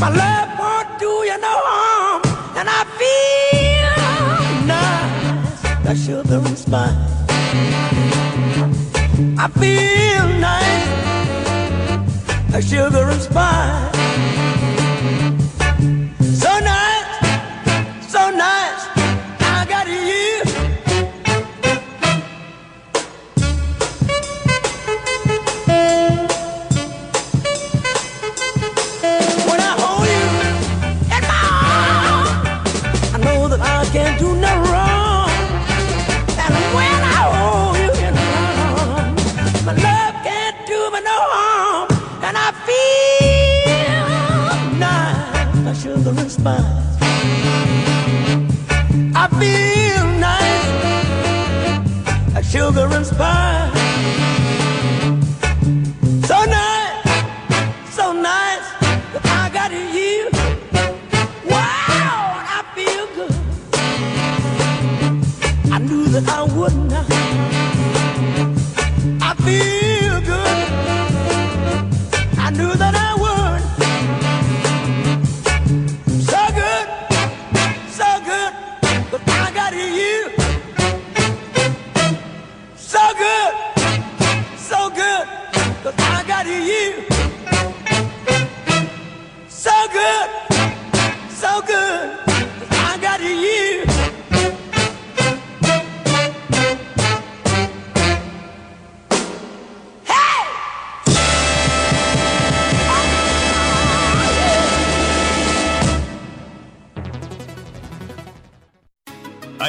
My love won't do you no harm. And I feel nice, like sugar and spice. I feel nice, like sugar and spice.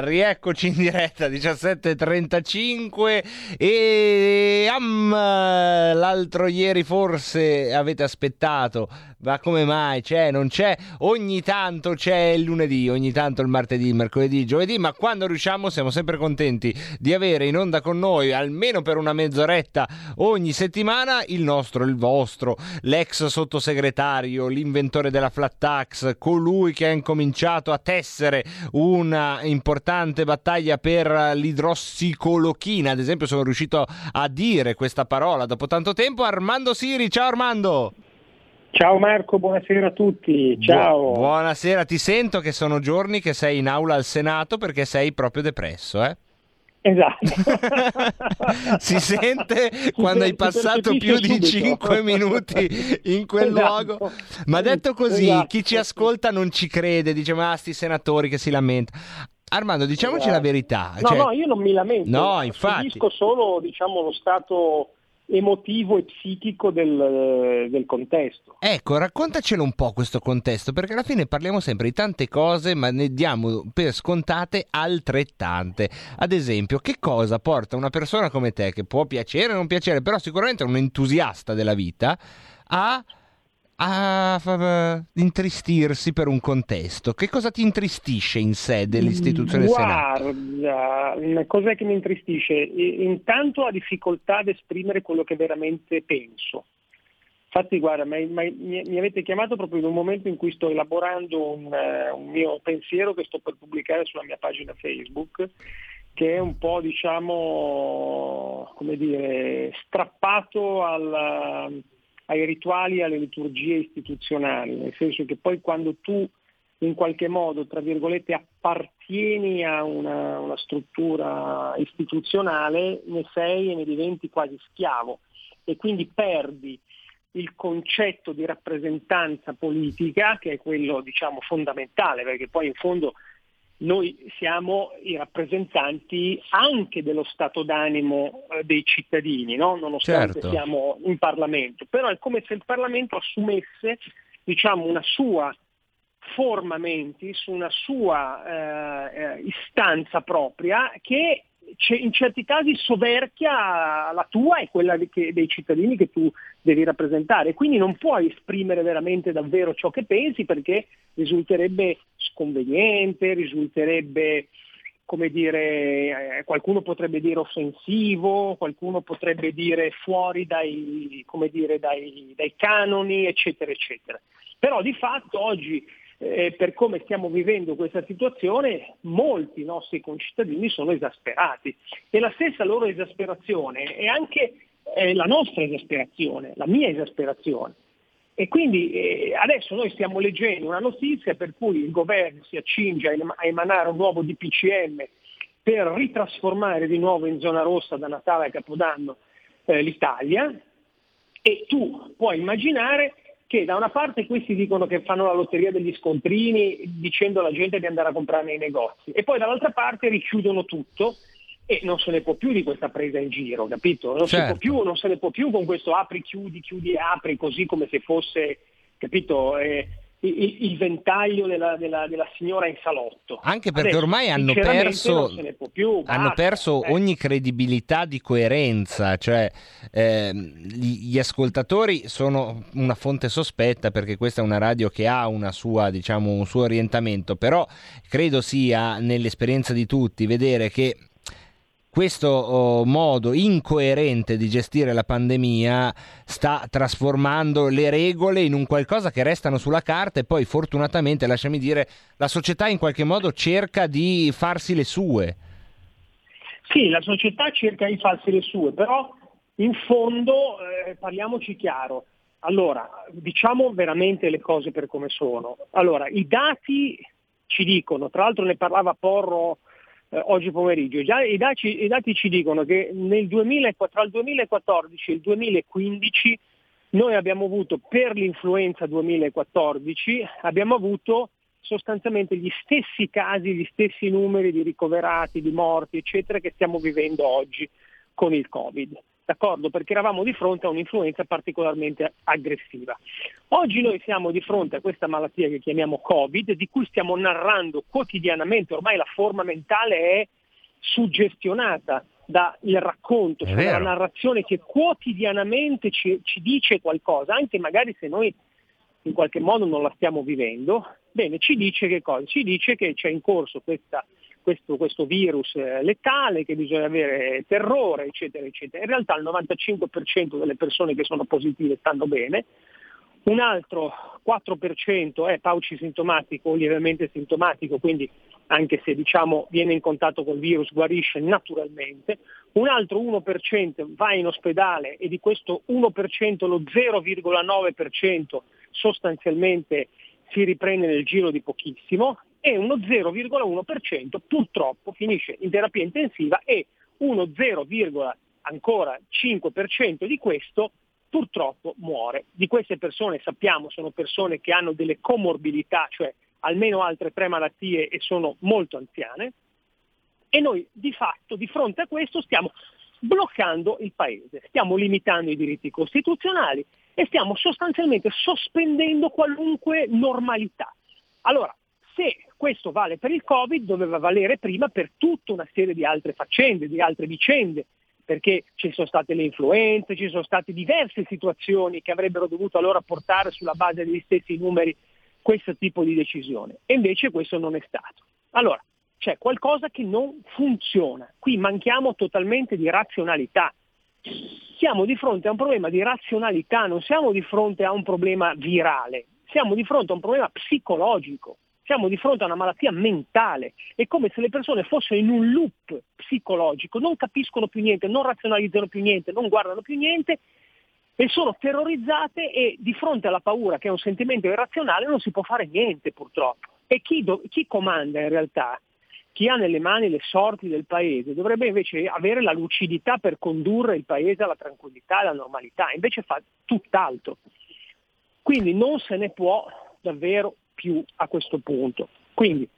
Rieccoci in diretta 17.35 e am, l'altro ieri forse avete aspettato ma come mai c'è non c'è ogni tanto c'è il lunedì ogni tanto il martedì il mercoledì il giovedì ma quando riusciamo siamo sempre contenti di avere in onda con noi almeno per una mezz'oretta ogni settimana il nostro il vostro l'ex sottosegretario l'inventore della flat tax colui che ha incominciato a tessere una importante battaglia per l'idrossicolochina. Ad esempio, sono riuscito a dire questa parola dopo tanto tempo. Armando Siri, ciao Armando. Ciao Marco, buonasera a tutti. Ciao. Bu- buonasera, ti sento che sono giorni che sei in aula al Senato perché sei proprio depresso, eh? Esatto. si sente quando hai passato più di 5 minuti in quel Esatto. luogo. Ma detto così, Esatto. chi ci ascolta non ci crede, dice ma sti senatori che si lamentano. Armando, diciamoci la verità. No, cioè- no, io non mi lamento. No, infatti. Subisco solo, diciamo, lo stato emotivo e psichico del, del contesto. Ecco, raccontacelo un po' questo contesto, perché alla fine parliamo sempre di tante cose, ma ne diamo per scontate altrettante. Ad esempio, che cosa porta una persona come te, che può piacere o non piacere, però sicuramente è un entusiasta della vita, a, a intristirsi per un contesto? Che cosa ti intristisce in sé dell'istituzione Senato? Guarda, cos'è che mi intristisce? Intanto la difficoltà ad esprimere quello che veramente penso. Infatti, guarda, mi, mi- mi avete chiamato proprio in un momento in cui sto elaborando un, eh, un mio pensiero che sto per pubblicare sulla mia pagina Facebook, che è un po', diciamo, come dire, strappato al- ai rituali e alle liturgie istituzionali, nel senso che poi quando tu in qualche modo, tra virgolette, appartieni a una, una struttura istituzionale, ne sei e ne diventi quasi schiavo. E quindi perdi il concetto di rappresentanza politica, che è quello diciamo fondamentale, perché poi in fondo noi siamo i rappresentanti anche dello stato d'animo eh, dei cittadini, no? nonostante Certo. siamo in Parlamento, però è come se il Parlamento assumesse diciamo, una sua forma mentis, una sua eh, eh, istanza propria che in certi casi soverchia la tua e quella dei cittadini che tu devi rappresentare. Quindi non puoi esprimere veramente davvero ciò che pensi perché risulterebbe sconveniente, risulterebbe come dire, eh, qualcuno potrebbe dire offensivo, qualcuno potrebbe dire fuori dai, dire, dai, dai canoni, eccetera, eccetera. Però di fatto oggi, eh, per come stiamo vivendo questa situazione, molti nostri concittadini sono esasperati e la stessa loro esasperazione è anche eh, la nostra esasperazione, la mia esasperazione. E quindi eh, adesso noi stiamo leggendo una notizia per cui il governo si accinge a em- a emanare un nuovo DPCM per ritrasformare di nuovo in zona rossa da Natale a Capodanno eh, l'Italia. E tu puoi immaginare che da una parte questi dicono che fanno la lotteria degli scontrini dicendo alla gente di andare a comprare nei negozi e poi dall'altra parte richiudono tutto e non se ne può più di questa presa in giro, capito? Non, se, Certo. può più, non se ne può più con questo apri, chiudi, chiudi apri, così come se fosse, capito, eh, il, il ventaglio della, della- della signora in salotto. Anche perché Adesso, ormai hanno perso, se più, hanno perso eh. ogni credibilità di coerenza, cioè ehm, gli, gli ascoltatori sono una fonte sospetta perché questa è una radio che ha una sua, diciamo, un suo orientamento, però credo sia nell'esperienza di tutti vedere che questo oh, modo incoerente di gestire la pandemia sta trasformando le regole in un qualcosa che restano sulla carta e poi fortunatamente, lasciami dire, la società in qualche modo cerca di farsi le sue. Sì, la società cerca di farsi le sue, però in fondo eh, parliamoci chiaro. Allora, diciamo veramente le cose per come sono. Allora, i dati ci dicono, tra l'altro ne parlava Porro eh, oggi pomeriggio. Già i dati, i dati ci dicono che nel 2000 tra il 2014 e il 2015 noi abbiamo avuto per l'influenza 2014 abbiamo avuto sostanzialmente gli stessi casi, gli stessi numeri di ricoverati, di morti, eccetera, che stiamo vivendo oggi con il Covid. D'accordo? Perché eravamo di fronte a un'influenza particolarmente aggressiva. Oggi noi siamo di fronte a questa malattia che chiamiamo Covid, di cui stiamo narrando quotidianamente, ormai la forma mentale è suggestionata dal racconto, cioè dalla narrazione che quotidianamente ci, ci dice qualcosa, anche magari se noi in qualche modo non la stiamo vivendo, bene, ci dice che cosa? Ci dice che c'è in corso questa- questo, questo virus eh, letale, che bisogna avere terrore, eccetera, eccetera. In realtà il 95% delle persone che sono positive stanno bene, un altro 4% è pauci sintomatico o lievemente sintomatico, quindi anche se diciamo, viene in contatto col virus guarisce naturalmente, un altro 1% va in ospedale e di questo 1% lo 0,9% sostanzialmente si riprende nel giro di pochissimo e uno 0,1% purtroppo finisce in terapia intensiva e uno 0, ancora 5% di questo purtroppo muore. Di queste persone sappiamo sono persone che hanno delle comorbidità, cioè almeno altre tre malattie e sono molto anziane e noi di fatto di fronte a questo stiamo bloccando il paese, stiamo limitando i diritti costituzionali e stiamo sostanzialmente sospendendo qualunque normalità. Allora, se questo vale per il Covid, doveva valere prima per tutta una serie di altre faccende, di altre vicende, perché ci sono state le influenze, ci sono state diverse situazioni che avrebbero dovuto allora portare sulla base degli stessi numeri questo tipo di decisione. E invece questo non è stato. Allora, c'è qualcosa che non funziona. Qui manchiamo totalmente di razionalità. Siamo di fronte a un problema di razionalità, non siamo di fronte a un problema virale, siamo di fronte a un problema psicologico, siamo di fronte a una malattia mentale. È come se le persone fossero in un loop psicologico, non capiscono più niente, non razionalizzano più niente, non guardano più niente e sono terrorizzate e di fronte alla paura, che è un sentimento irrazionale, non si può fare niente purtroppo. E chi, do- chi comanda in realtà, chi ha nelle mani le sorti del paese, dovrebbe invece avere la lucidità per condurre il paese alla tranquillità alla normalità, invece fa tutt'altro. Quindi non se ne può davvero più a questo punto. Quindi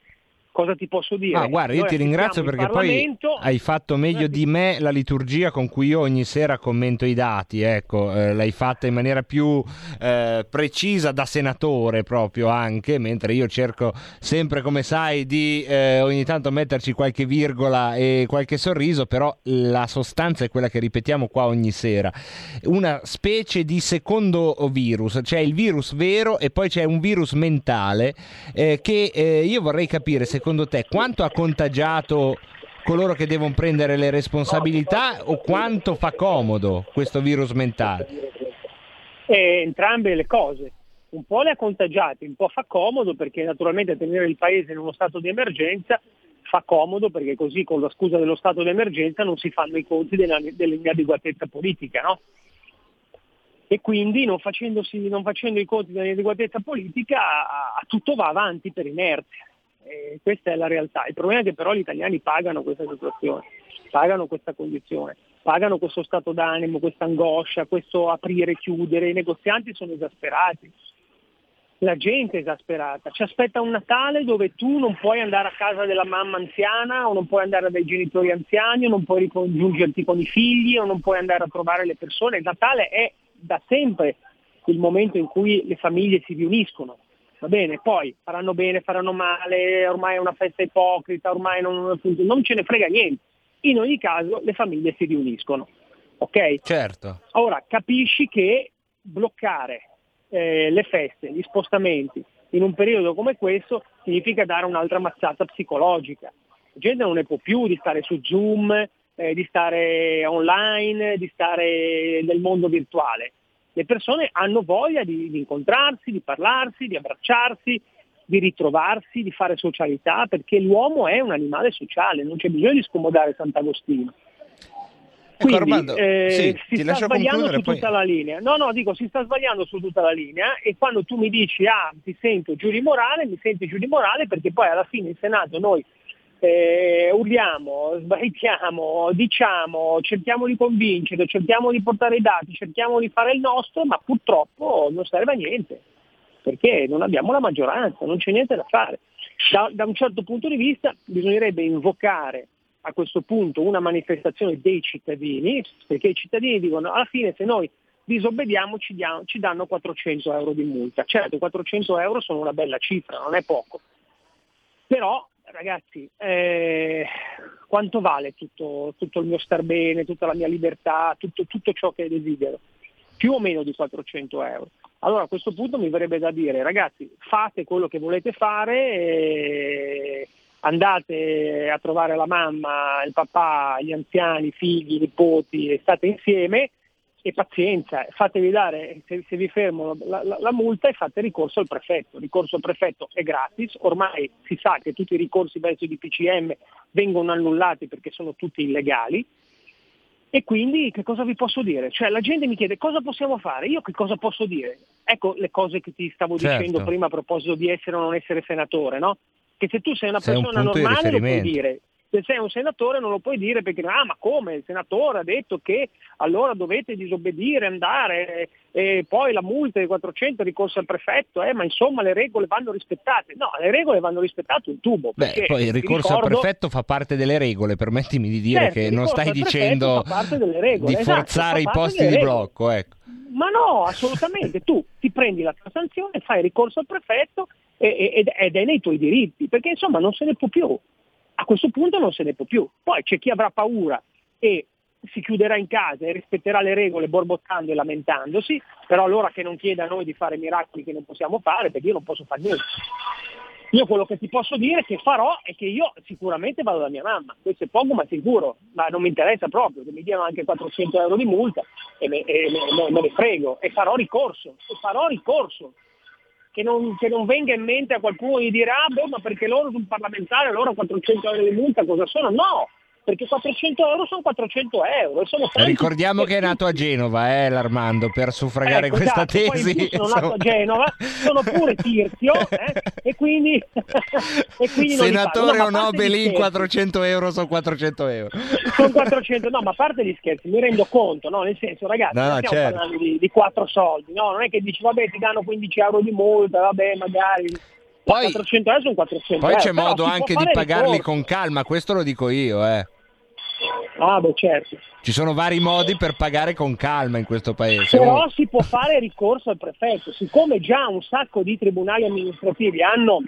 cosa ti posso dire? Ah, guarda, io ti ringrazio perché poi hai fatto meglio di me la liturgia con cui io ogni sera commento i dati, ecco, eh, l'hai fatta in maniera più eh, precisa da senatore proprio anche, mentre io cerco sempre, come sai, di eh, ogni tanto metterci qualche virgola e qualche sorriso, però la sostanza è quella che ripetiamo qua ogni sera. Una specie di secondo virus, c'è il virus vero e poi c'è un virus mentale eh, che eh, io vorrei capire secondo te quanto ha contagiato coloro che devono prendere le responsabilità o quanto fa comodo questo virus mentale? Eh, entrambe le cose. Un po' le ha contagiate, un po' fa comodo perché naturalmente tenere il paese in uno stato di emergenza fa comodo perché così con la scusa dello stato di emergenza non si fanno i conti della- dell'inadeguatezza politica, no? E quindi non, non facendo i conti dell'inadeguatezza politica a- a tutto va avanti per inerzia. E questa è la realtà. Il problema è che però gli italiani pagano questa situazione, pagano questa condizione, pagano questo stato d'animo, questa angoscia, questo aprire e chiudere. I negozianti sono esasperati, la gente è esasperata. Ci aspetta un Natale dove tu non puoi andare a casa della mamma anziana o non puoi andare dai genitori anziani o non puoi ricongiungerti con i figli o non puoi andare a trovare le persone. Il Natale è da sempre il momento in cui le famiglie si riuniscono. Va bene, poi faranno bene, faranno male, ormai è una festa ipocrita, ormai non, non ce ne frega niente. In ogni caso le famiglie si riuniscono. Ok? Certo. Ora capisci che bloccare eh, le feste, gli spostamenti in un periodo come questo significa dare un'altra mazzata psicologica. La gente non ne può più di stare su Zoom, eh, di stare online, di stare nel mondo virtuale. Le persone hanno voglia di, di incontrarsi, di parlarsi, di abbracciarsi, di ritrovarsi, di fare socialità, perché l'uomo è un animale sociale, non c'è bisogno di scomodare Sant'Agostino. Quindi Armando, eh, sì, si sta sbagliando su poi- tutta la linea. No, no, dico si sta sbagliando su tutta la linea e quando tu mi dici ah ti sento giù di morale, mi senti giù di morale perché poi alla fine in Senato noi eh, urliamo, sbraitiamo, diciamo, cerchiamo di convincere, cerchiamo di portare i dati, cerchiamo di fare il nostro, ma purtroppo non serve a niente, perché non abbiamo la maggioranza, non c'è niente da fare. Da, da un certo punto di vista bisognerebbe invocare a questo punto una manifestazione dei cittadini, perché i cittadini dicono alla fine se noi disobbediamo ci, diamo- ci danno 400 euro di multa. Certo, 400 euro sono una bella cifra, non è poco. Però, ragazzi, eh, quanto vale tutto, tutto il mio star bene, tutta la mia libertà, tutto, tutto ciò che desidero? Più o meno di 400 euro. Allora a questo punto mi verrebbe da dire, ragazzi, fate quello che volete fare, e andate a trovare la mamma, il papà, gli anziani, i figli, i nipoti e state insieme e pazienza, fatevi dare, se, se vi fermano la, la- la multa e fate ricorso al prefetto. Il ricorso al prefetto è gratis, ormai si sa che tutti i ricorsi verso i DPCM vengono annullati perché sono tutti illegali. E quindi che cosa vi posso dire? Cioè la gente mi chiede cosa possiamo fare, io che cosa posso dire? Ecco le cose che ti stavo Certo. dicendo prima a proposito di essere o non essere senatore, no? Che se tu sei una Sei un persona di normale lo puoi dire, se sei un senatore non lo puoi dire perché ah ma come il senatore ha detto che allora dovete disobbedire, andare e poi la multa di 400 ricorso al prefetto, eh, ma insomma le regole vanno rispettate. No, le regole vanno rispettate un tubo. Beh, poi il ricorso al ricordo- prefetto fa parte delle regole, permettimi di dire Certo, che non stai al dicendo di esatto, forzare i fa parte posti di blocco, ecco. Ma no, assolutamente. tu ti prendi la tua sanzione, fai ricorso al prefetto ed è nei tuoi diritti, perché insomma non se ne può più. A questo punto non se ne può più. Poi c'è chi avrà paura e si chiuderà in casa e rispetterà le regole borbottando e lamentandosi, però allora che non chieda a noi di fare miracoli che non possiamo fare, perché io non posso fare niente. Io quello che ti posso dire che farò è che io sicuramente vado da mia mamma, questo è poco ma sicuro, ma non mi interessa proprio, che mi diano anche 400 euro di multa e me, e me- me- me ne frego e farò ricorso, e farò ricorso. Che non, che non venga in mente a qualcuno di dire ah beh ma perché loro sono parlamentari, allora 400 euro di multa cosa sono? No, perché 400 euro sono 400 euro. Sono tanti- Ricordiamo che è nato a Genova, eh, l'Armando, per suffragare Ecco, questa esatto, poi tesi. sono nato a Genova, sono pure Tirzio eh, e quindi, e quindi. Senatore o no, Belin, scherzi, 400 euro sono 400 euro. Sono 400, no, ma a parte gli scherzi, mi rendo conto, no? Nel senso, ragazzi, No, non no, stiamo certo. parlando di, di quattro soldi, no? Non è che dici, vabbè, ti danno 15 euro di multa, vabbè, magari. Poi- 400 euro sono 400 Poi euro. c'è però modo anche di pagarli ricorso. con calma, questo lo dico io, eh. Ah, beh, certo. Ci sono vari modi per pagare con calma in questo paese. Però Oh, si può fare ricorso al prefetto, siccome già un sacco di tribunali amministrativi hanno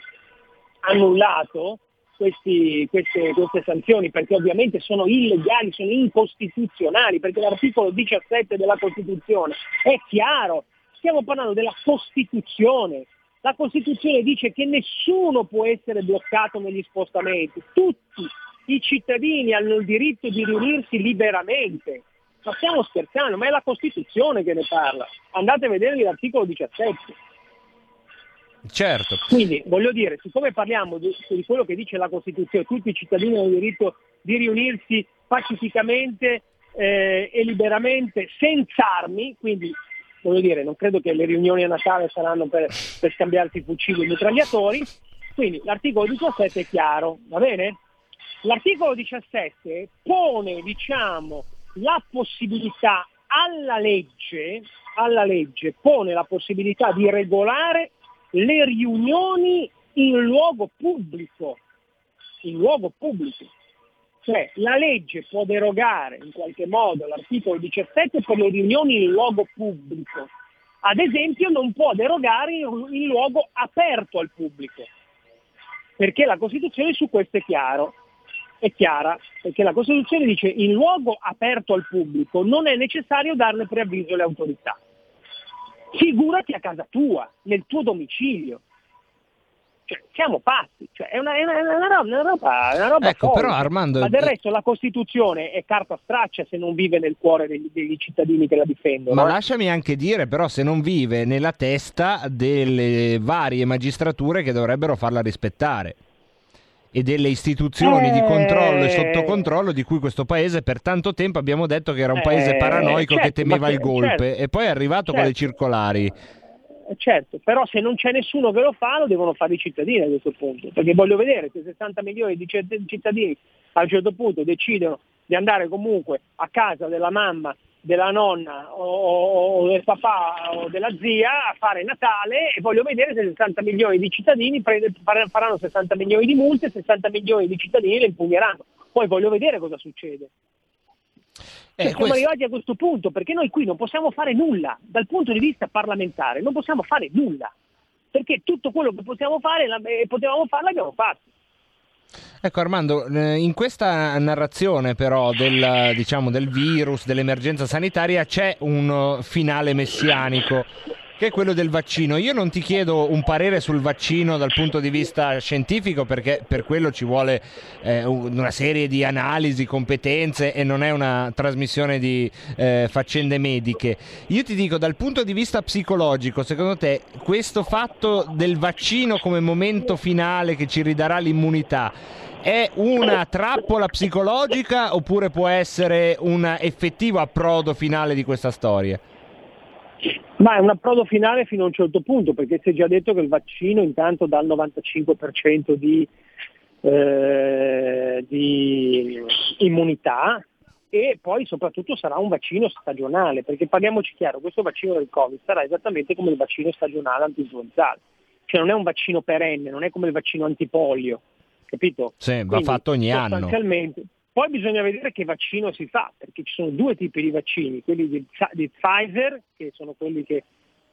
annullato questi- queste, queste sanzioni perché ovviamente sono illegali, sono incostituzionali, perché l'articolo 17 della Costituzione è chiaro, stiamo parlando della Costituzione. La Costituzione dice che nessuno può essere bloccato negli spostamenti, tutti i cittadini hanno il diritto di riunirsi liberamente. Ma stiamo scherzando, ma è la Costituzione che ne parla. Andate a vedere l'articolo 17. certo. Quindi voglio dire, siccome parliamo di, di quello che dice la Costituzione, tutti i cittadini hanno il diritto di riunirsi pacificamente eh, e liberamente senza armi, quindi voglio dire, non credo che le riunioni a Natale saranno per, per scambiarsi fucili e mitragliatori, quindi l'articolo 17 è chiaro, va bene? L'articolo 17 pone, diciamo, la possibilità alla legge, alla legge pone la possibilità di regolare le riunioni in luogo pubblico, in luogo pubblico. Cioè la legge può derogare in qualche modo l'articolo 17 per le riunioni in luogo pubblico. Ad esempio non può derogare in, luogo aperto al pubblico, perché la Costituzione su questo è chiaro. È chiara, perché la Costituzione dice in luogo aperto al pubblico non è necessario darne preavviso alle autorità. Figurati a casa tua, nel tuo domicilio. Cioè, siamo pazzi, cioè, è, una, è una- è una roba, una roba, una roba Ecco, però, Armando- Ma del resto la Costituzione è carta straccia se non vive nel cuore degli, degli cittadini che la difendono. Ma eh. lasciami anche dire, però, se non vive nella testa delle varie magistrature che dovrebbero farla rispettare e delle istituzioni di Eh. controllo e sotto controllo di cui questo paese per tanto tempo abbiamo detto che era un paese Eh, paranoico che certo, temeva ma il che- golpe certo, e poi è arrivato con le certo. circolari. Eh, certo, però se non c'è nessuno che lo fa lo devono fare i cittadini a questo punto, perché voglio vedere se 60 milioni di citt- cittadini a un certo punto decidono di andare comunque a casa della mamma, della nonna o, o- del papà o della zia a fare Natale e voglio vedere se 60 milioni di cittadini prende- faranno 60 milioni di multe e 60 milioni di cittadini le impugneranno. Poi voglio vedere cosa succede. Eh, Cioè, siamo questo- arrivati a questo punto perché noi qui non possiamo fare nulla dal punto di vista parlamentare, non possiamo fare nulla perché tutto quello che possiamo fare la- eh, potevamo fare l'abbiamo fatto. Ecco Armando, eh, in questa narrazione però del, diciamo, del virus, dell'emergenza sanitaria c'è un eh, finale messianico che è quello del vaccino. Io non ti chiedo un parere sul vaccino dal punto di vista scientifico perché per quello ci vuole eh, un- una serie di analisi, competenze e non è una trasmissione di eh, faccende mediche. Io ti dico dal punto di vista psicologico, secondo te questo fatto del vaccino come momento finale che ci ridarà l'immunità è una trappola psicologica oppure può essere un effettivo approdo finale di questa storia? Ma è un approdo finale fino a un certo punto, perché si è già detto che il vaccino intanto dà il 95% di, eh, di immunità e poi soprattutto sarà un vaccino stagionale, perché parliamoci chiaro, questo vaccino del Covid sarà esattamente come il vaccino stagionale antinfluenzale, cioè non è un vaccino perenne, non è come il vaccino antipolio, capito? Sì, va Quindi, fatto ogni anno. Poi bisogna vedere che vaccino si fa, perché ci sono due tipi di vaccini, quelli di, di Pfizer, che sono quelli che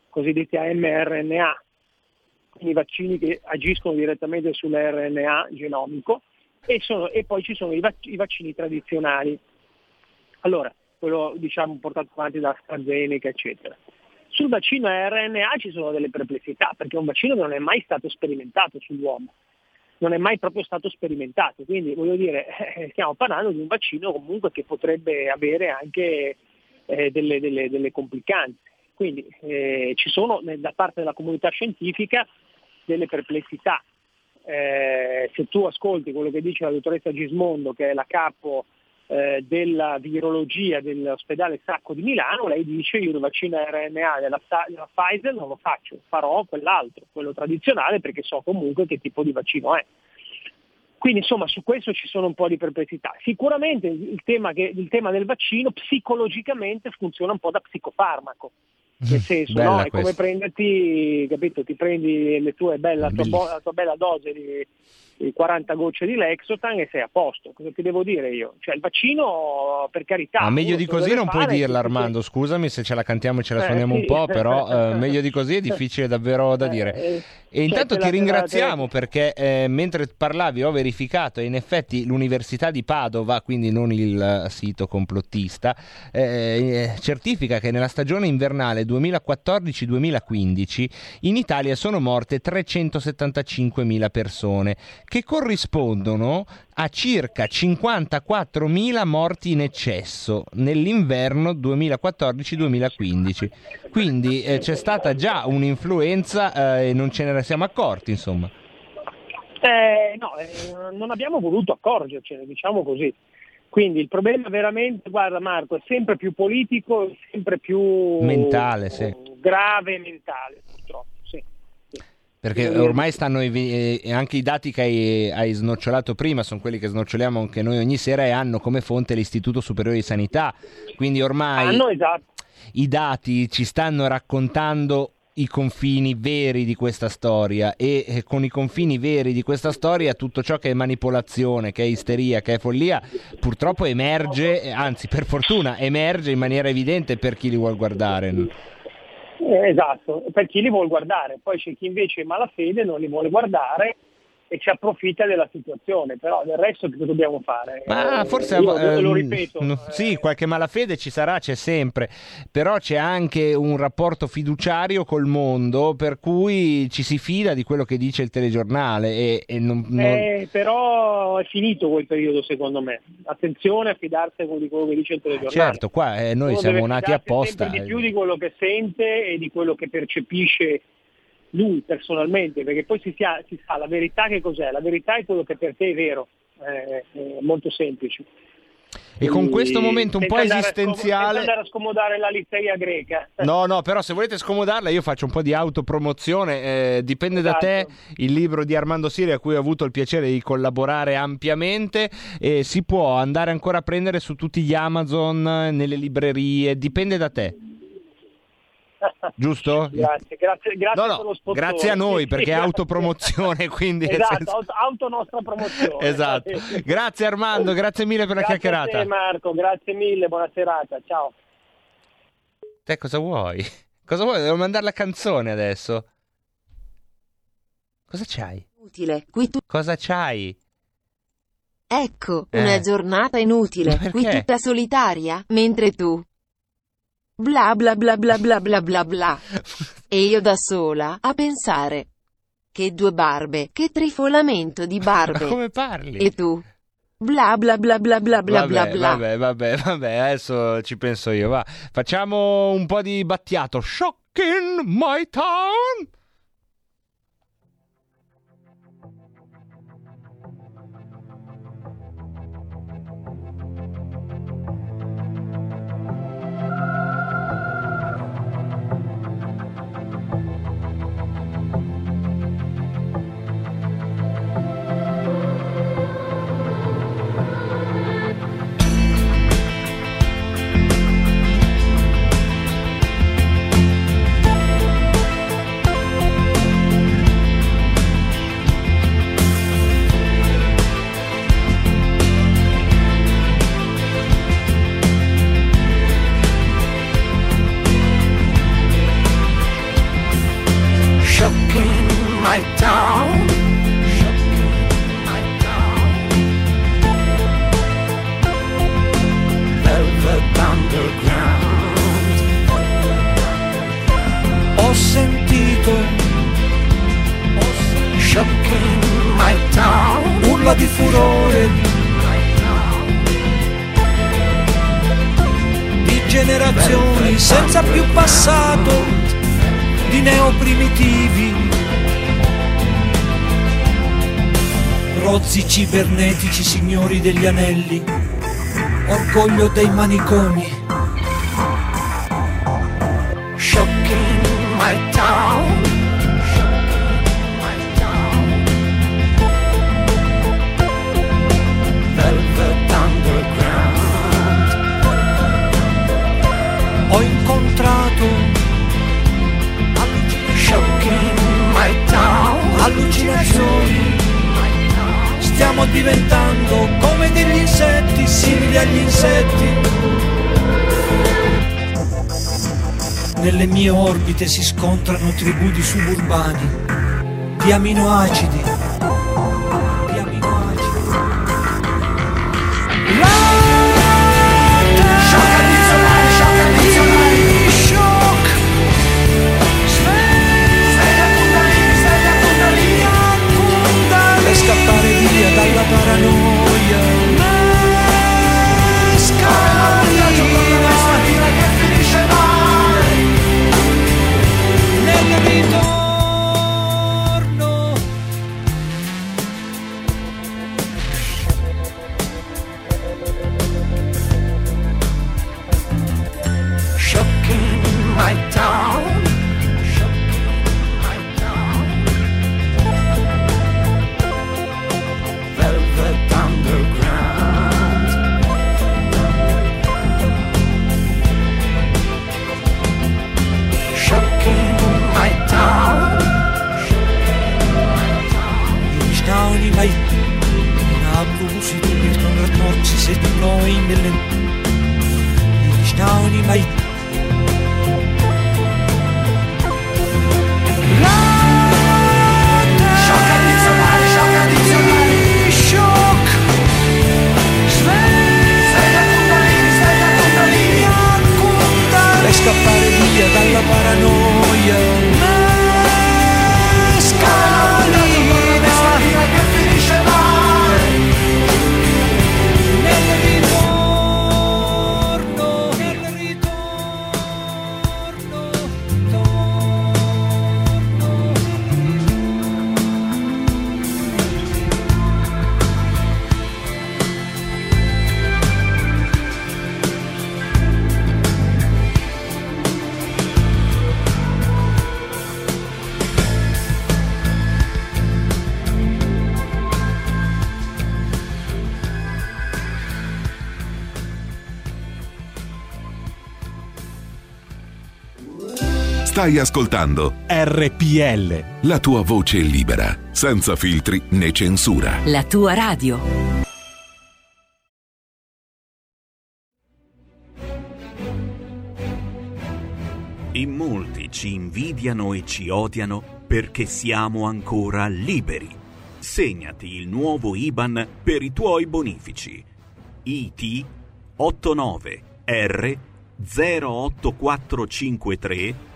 cosiddetti a mRNA, quindi vaccini che agiscono direttamente sull'RNA genomico, e, sono- e poi ci sono i, vac- i vaccini tradizionali. Allora, quello diciamo portato avanti da AstraZeneca, eccetera. Sul vaccino a RNA ci sono delle perplessità, perché è un vaccino che non è mai stato sperimentato sull'uomo non è mai proprio stato sperimentato, quindi voglio dire, stiamo parlando di un vaccino comunque che potrebbe avere anche eh, delle, delle- delle complicanze. Quindi eh, ci sono da parte della comunità scientifica delle perplessità. Eh, se tu ascolti quello che dice la dottoressa Gismondo, che è la capo eh, della virologia dell'ospedale Sacco di Milano, lei dice io il vaccino RNA della, della Pfizer non lo faccio, farò quell'altro, quello tradizionale perché so comunque che tipo di vaccino è. Quindi insomma su questo ci sono un po' di perplessità. Sicuramente il tema, che- il tema del vaccino psicologicamente funziona un po' da psicofarmaco. Nel senso, Bella no? è come prenderti, capito, ti prendi le tue belle- la, tua la tua bella dose di 40 gocce di Lexotan e sei a posto. Cosa ti devo dire io? Cioè il vaccino, per carità. Ma meglio di così non puoi dirla sì, Armando, scusami se ce la cantiamo e ce la Eh, suoniamo sì. un po', però eh, meglio di così è difficile davvero da dire. Eh, E intanto cioè, te ti la- te la- ringraziamo perché eh, mentre parlavi ho verificato e in effetti l'Università di Padova, quindi non il eh, sito complottista, eh, eh, certifica che nella stagione invernale 2014-2015 in Italia sono morte 375.000 persone, che corrispondono a circa 54.000 morti in eccesso nell'inverno 2014-2015. Quindi eh, c'è stata già un'influenza eh, e non ce ne siamo accorti, insomma. Eh, no, eh, non abbiamo voluto accorgercene, diciamo così. Quindi il problema veramente, guarda Marco, è sempre più politico, sempre più Mentale, sì. grave e mentale. Perché ormai stanno eh, anche i dati che hai, hai snocciolato prima, sono quelli che snoccioliamo anche noi ogni sera e hanno come fonte l'Istituto Superiore di Sanità. Quindi ormai Hanno, esatto. i dati ci stanno raccontando i confini veri di questa storia e eh, con i confini veri di questa storia tutto ciò che è manipolazione, che è isteria, che è follia, purtroppo emerge, eh, anzi per fortuna emerge in maniera evidente per chi li vuol guardare. Eh, esatto, per chi li vuole guardare, poi c'è chi invece è malafede, non li vuole guardare e ci approfitta della situazione, però del resto che dobbiamo fare? Ma Eh, forse io ehm, lo ripeto, no, sì, qualche malafede ci sarà, c'è sempre, però c'è anche un rapporto fiduciario col mondo per cui ci si fida di quello che dice il telegiornale e, e non, non- Eh, però è finito quel periodo secondo me. Attenzione a fidarsi di quello che dice il telegiornale. certo, qua eh, noi Uno siamo nati apposta. di eh. più di quello che sente e di quello che percepisce lui personalmente, perché poi si, sia- si sa la verità che cos'è, la verità è quello che per te è vero, eh, è molto semplice. E con questo momento un po' esistenziale- senza andare a scomodare la litteria greca. No, no, però se volete scomodarla io faccio un po' di autopromozione, eh, dipende da te, Esatto. il libro di Armando Siri a cui ho avuto il piacere di collaborare ampiamente, e si può andare ancora a prendere su tutti gli Amazon, nelle librerie, dipende da te, giusto? Grazie, grazie, grazie No, no, per lo spottone. grazie a noi perché è grazie. autopromozione, quindi Esatto, senso- auto, nostra promozione. Esatto. Grazie Armando, grazie mille per la Grazie a chiacchierata. te, Marco, grazie mille, buona serata, ciao. Te cosa vuoi? Cosa vuoi? Devo mandare la canzone adesso. Cosa c'hai? Inutile, qui tu... Cosa c'hai? Ecco, Eh. una giornata inutile, qui tutta solitaria, mentre tu... Bla bla bla bla bla bla bla bla. E io da sola, a pensare. Che due barbe, che trifolamento di barbe. Ma come parli? E tu? Bla bla bla bla bla bla vabbè, bla bla. vabbè, vabbè, vabbè, adesso ci penso io, va. Facciamo un po' di battiato. Shock in my town. Cibernetici signori degli anelli, orgoglio dei manicomi. Shocking my town. Velvet Underground. Ho incontrato Shocking my town Allucinazioni Stiamo diventando come degli insetti Simili agli insetti. Nelle mie orbite si scontrano tribù di suburbani Di aminoacidi Stai ascoltando RPL. la tua voce libera, senza filtri né censura. La tua radio. In molti ci invidiano e ci odiano perché siamo ancora liberi. Segnati il nuovo IBAN per i tuoi bonifici. IT 89 R 08453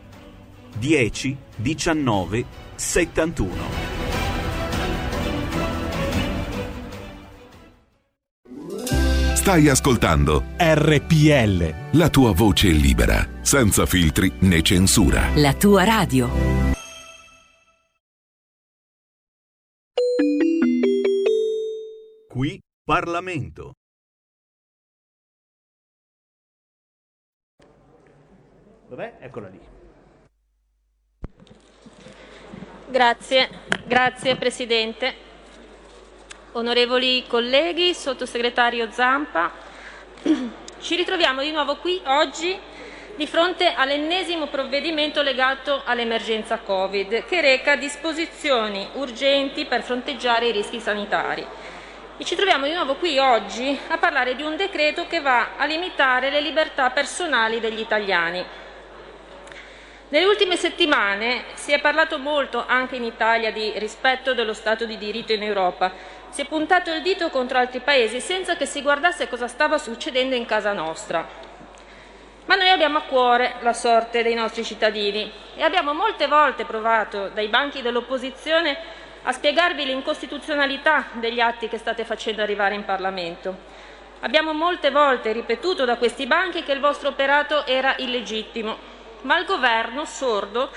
10 19 71 Stai ascoltando RPL. la tua voce libera, senza filtri né censura. La tua radio. Qui Parlamento. Dov'è? Eccola lì. Grazie, grazie Presidente. Onorevoli colleghi, sottosegretario Zampa, ci ritroviamo di nuovo qui oggi di fronte all'ennesimo provvedimento legato all'emergenza Covid che reca disposizioni urgenti per fronteggiare i rischi sanitari. E ci troviamo di nuovo qui oggi a parlare di un decreto che va a limitare le libertà personali degli italiani. Nelle ultime settimane si è parlato molto anche in Italia di rispetto dello Stato di diritto in Europa. Si è puntato il dito contro altri paesi senza che si guardasse cosa stava succedendo in casa nostra. Ma noi abbiamo a cuore la sorte dei nostri cittadini e abbiamo molte volte provato dai banchi dell'opposizione a spiegarvi l'incostituzionalità degli atti che state facendo arrivare in Parlamento. Abbiamo molte volte ripetuto da questi banchi che il vostro operato era illegittimo, ma il governo, sordo,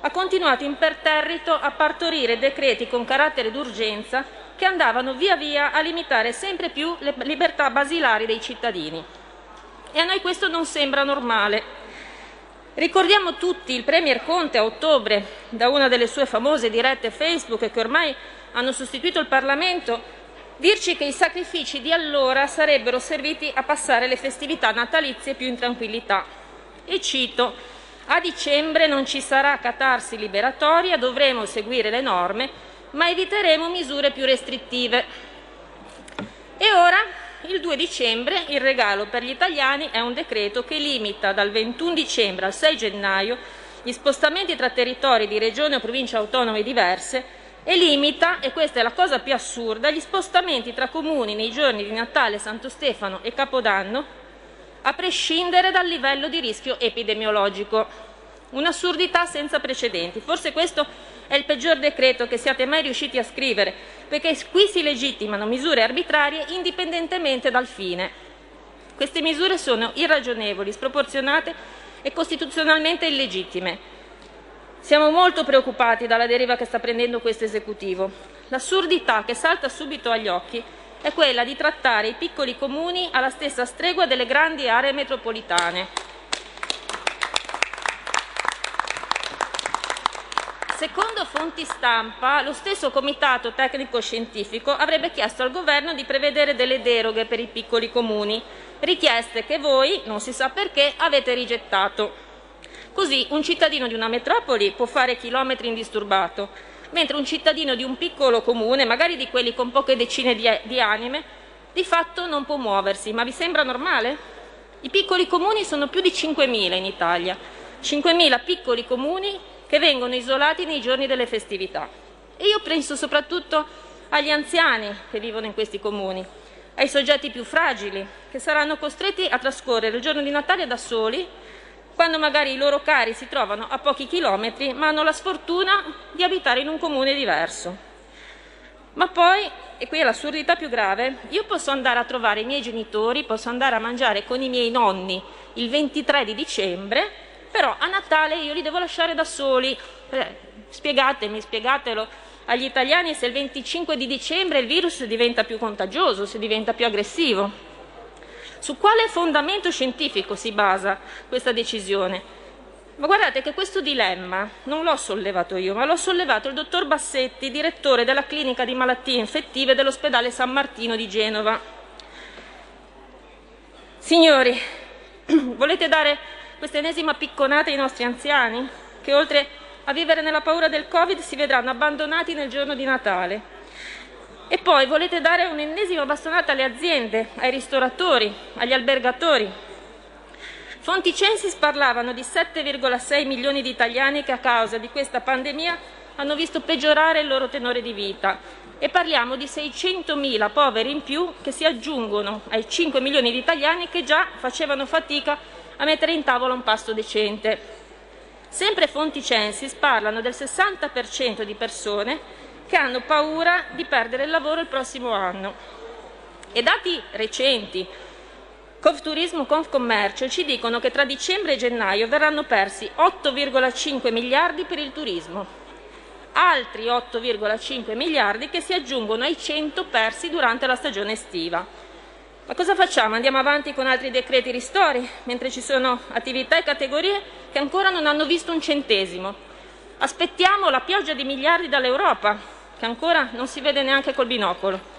ha continuato imperterrito a partorire decreti con carattere d'urgenza che andavano via via a limitare sempre più le libertà basilari dei cittadini. E a noi questo non sembra normale. Ricordiamo tutti il Premier Conte a ottobre, da una delle sue famose dirette Facebook che ormai hanno sostituito il Parlamento, dirci che i sacrifici di allora sarebbero serviti a passare le festività natalizie più in tranquillità. E cito, a dicembre non ci sarà catarsi liberatoria, dovremo seguire le norme, ma eviteremo misure più restrittive. E ora, il 2 dicembre, il regalo per gli italiani è un decreto che limita dal 21 dicembre al 6 gennaio gli spostamenti tra territori di regioni o province autonome diverse e limita, e questa è la cosa più assurda, gli spostamenti tra comuni nei giorni di Natale, Santo Stefano e Capodanno, a prescindere dal livello di rischio epidemiologico. Un'assurdità senza precedenti. Forse questo è il peggior decreto che siate mai riusciti a scrivere, perché qui si legittimano misure arbitrarie indipendentemente dal fine. Queste misure sono irragionevoli, sproporzionate e costituzionalmente illegittime. Siamo molto preoccupati dalla deriva che sta prendendo questo esecutivo. L'assurdità che salta subito agli occhi è quella di trattare i piccoli comuni alla stessa stregua delle grandi aree metropolitane. Secondo fonti stampa, lo stesso comitato tecnico-scientifico avrebbe chiesto al governo di prevedere delle deroghe per i piccoli comuni, richieste che voi, non si sa perché, avete rigettato. Così un cittadino di una metropoli può fare chilometri indisturbato, mentre un cittadino di un piccolo comune, magari di quelli con poche decine di, di anime, di fatto non può muoversi. Ma vi sembra normale? I piccoli comuni sono più di 5.000 in Italia. 5.000 piccoli comuni che vengono isolati nei giorni delle festività. E io penso soprattutto agli anziani che vivono in questi comuni, ai soggetti più fragili, che saranno costretti a trascorrere il giorno di Natale da soli, quando magari i loro cari si trovano a pochi chilometri, ma hanno la sfortuna di abitare in un comune diverso. Ma poi, e qui è l'assurdità più grave, io posso andare a trovare i miei genitori, posso andare a mangiare con i miei nonni il 23 di dicembre, però a Natale io li devo lasciare da soli Eh, spiegatemi, spiegatelo agli italiani se il 25 di dicembre il virus diventa più contagioso, se diventa più aggressivo. Su quale fondamento scientifico si basa questa decisione? Ma guardate che questo dilemma non l'ho sollevato io, ma l'ho sollevato il dottor Bassetti, direttore della clinica di malattie infettive dell'ospedale San Martino di Genova. Signori, volete dare questa ennesima picconata ai nostri anziani, che oltre a vivere nella paura del Covid si vedranno abbandonati nel giorno di Natale? E poi volete dare un'ennesima bastonata alle aziende, ai ristoratori, agli albergatori, Fonti Censis parlavano di 7,6 milioni di italiani che a causa di questa pandemia hanno visto peggiorare il loro tenore di vita e parliamo di 600.000 poveri in più che si aggiungono ai 5 milioni di italiani che già facevano fatica a mettere in tavola un pasto decente. Sempre fonti Censis parlano del 60% di persone che hanno paura di perdere il lavoro il prossimo anno. E dati recenti Confturismo Confcommercio ci dicono che tra dicembre e gennaio verranno persi 8,5 miliardi per il turismo, altri 8,5 miliardi che si aggiungono ai 100 persi durante la stagione estiva. Ma cosa facciamo? Andiamo avanti con altri decreti ristori, mentre ci sono attività e categorie che ancora non hanno visto un centesimo. Aspettiamo la pioggia di miliardi dall'Europa, che ancora non si vede neanche col binocolo.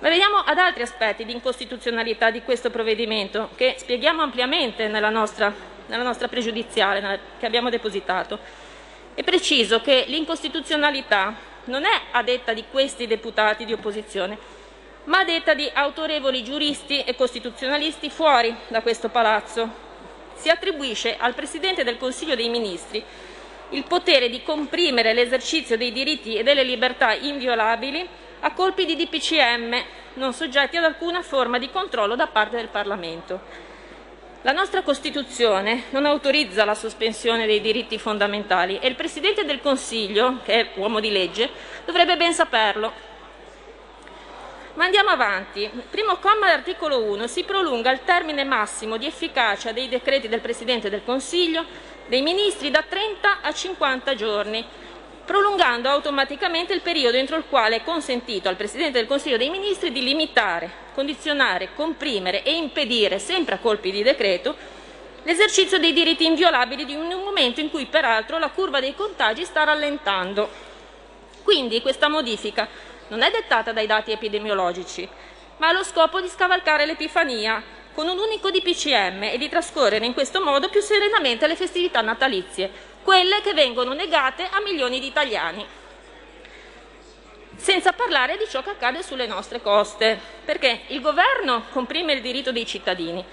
Ma veniamo ad altri aspetti di incostituzionalità di questo provvedimento che spieghiamo ampiamente nella nostra, nella nostra pregiudiziale che abbiamo depositato. È preciso che l'incostituzionalità non è a detta di questi deputati di opposizione, ma a detta di autorevoli giuristi e costituzionalisti fuori da questo palazzo. Si attribuisce al Presidente del Consiglio dei Ministri il potere di comprimere l'esercizio dei diritti e delle libertà inviolabili a colpi di DPCM, non soggetti ad alcuna forma di controllo da parte del Parlamento. La nostra Costituzione non autorizza la sospensione dei diritti fondamentali e il Presidente del Consiglio, che è uomo di legge, dovrebbe ben saperlo. Ma andiamo avanti. Primo comma dell'articolo 1 si prolunga il termine massimo di efficacia dei decreti del Presidente del Consiglio dei Ministri da 30 a 50 giorni prolungando automaticamente il periodo entro il quale è consentito al Presidente del Consiglio dei Ministri di limitare, condizionare, comprimere e impedire, sempre a colpi di decreto, l'esercizio dei diritti inviolabili in un momento in cui peraltro la curva dei contagi sta rallentando. Quindi questa modifica non è dettata dai dati epidemiologici, ma ha lo scopo di scavalcare l'Epifania con un unico DPCM e di trascorrere in questo modo più serenamente le festività natalizie, quelle che vengono negate a milioni di italiani. Senza parlare di ciò che accade sulle nostre coste, perché il governo comprime il diritto dei cittadini,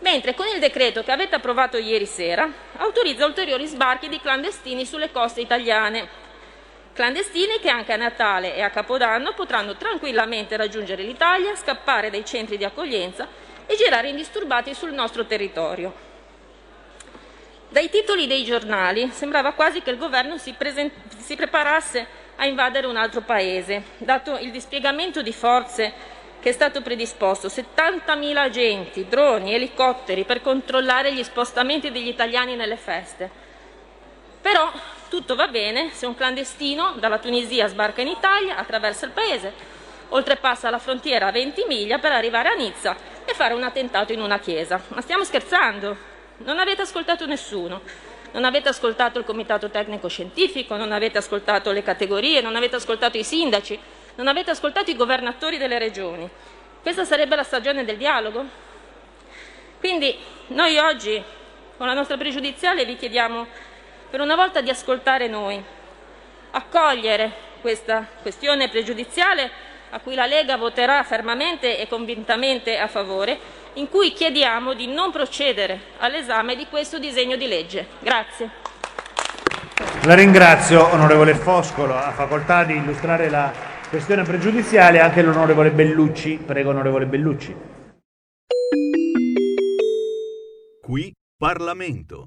mentre con il decreto che avete approvato ieri sera autorizza ulteriori sbarchi di clandestini sulle coste italiane. Clandestini che anche a Natale e a Capodanno potranno tranquillamente raggiungere l'Italia, scappare dai centri di accoglienza e girare indisturbati sul nostro territorio. Dai titoli dei giornali sembrava quasi che il governo si, present- si preparasse a invadere un altro paese, dato il dispiegamento di forze che è stato predisposto, 70.000 agenti, droni, elicotteri per controllare gli spostamenti degli italiani nelle feste. Però tutto va bene se un clandestino dalla Tunisia sbarca in Italia, attraversa il paese, oltrepassa la frontiera a 20 miglia per arrivare a Nizza e fare un attentato in una chiesa. Ma stiamo scherzando? Non avete ascoltato nessuno. Non avete ascoltato il comitato tecnico scientifico, non avete ascoltato le categorie, non avete ascoltato i sindaci, non avete ascoltato i governatori delle regioni. Questa sarebbe la stagione del dialogo? Quindi noi oggi con la nostra pregiudiziale vi chiediamo per una volta di ascoltare noi, accogliere questa questione pregiudiziale a cui la Lega voterà fermamente e convintamente a favore in cui chiediamo di non procedere all'esame di questo disegno di legge. Grazie. La ringrazio, onorevole Foscolo. Ha facoltà di illustrare la questione pregiudiziale anche l'onorevole Bellucci. Prego, onorevole Bellucci. Qui Parlamento.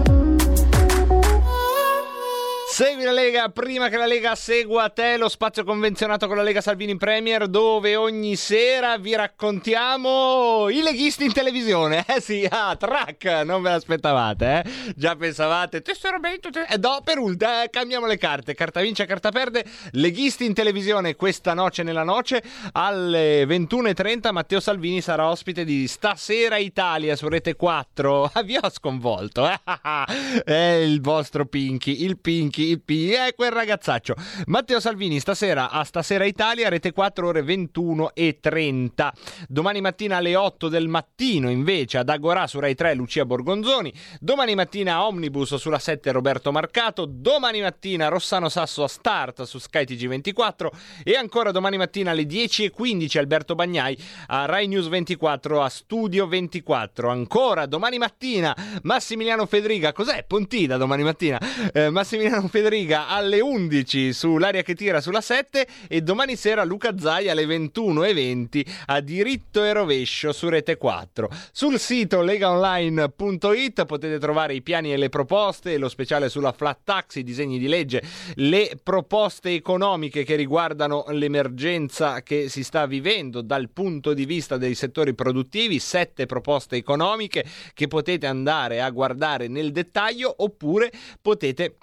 Segui la Lega prima che la Lega segua te, lo spazio convenzionato con la Lega Salvini Premier, dove ogni sera vi raccontiamo i leghisti in televisione. Eh sì, ah, track, non ve l'aspettavate, eh? Già pensavate, tesseramento, te... eh, no, per ultima, eh, cambiamo le carte, carta vince, carta perde, leghisti in televisione questa noce nella noce, alle 21.30 Matteo Salvini sarà ospite di Stasera Italia su Rete 4. Ah, vi ho sconvolto, eh? È il vostro Pinky, il Pinky P è quel ragazzaccio. Matteo Salvini stasera a Stasera Italia, rete 4 ore 21 e 30. Domani mattina alle 8 del mattino invece ad Agorà su Rai 3 Lucia Borgonzoni. Domani mattina Omnibus sulla 7 Roberto Marcato. Domani mattina Rossano Sasso a Start su Sky TG24 e ancora domani mattina alle 10 e 15 Alberto Bagnai a Rai News 24 a Studio 24. Ancora domani mattina Massimiliano Federica, cos'è? Pontina domani mattina. Eh, Massimiliano Federica alle 11 sull'aria che tira sulla 7 e domani sera Luca Zai alle 21.20 a diritto e rovescio su Rete 4. Sul sito legaonline.it potete trovare i piani e le proposte, lo speciale sulla flat tax, i disegni di legge, le proposte economiche che riguardano l'emergenza che si sta vivendo dal punto di vista dei settori produttivi, sette proposte economiche che potete andare a guardare nel dettaglio oppure potete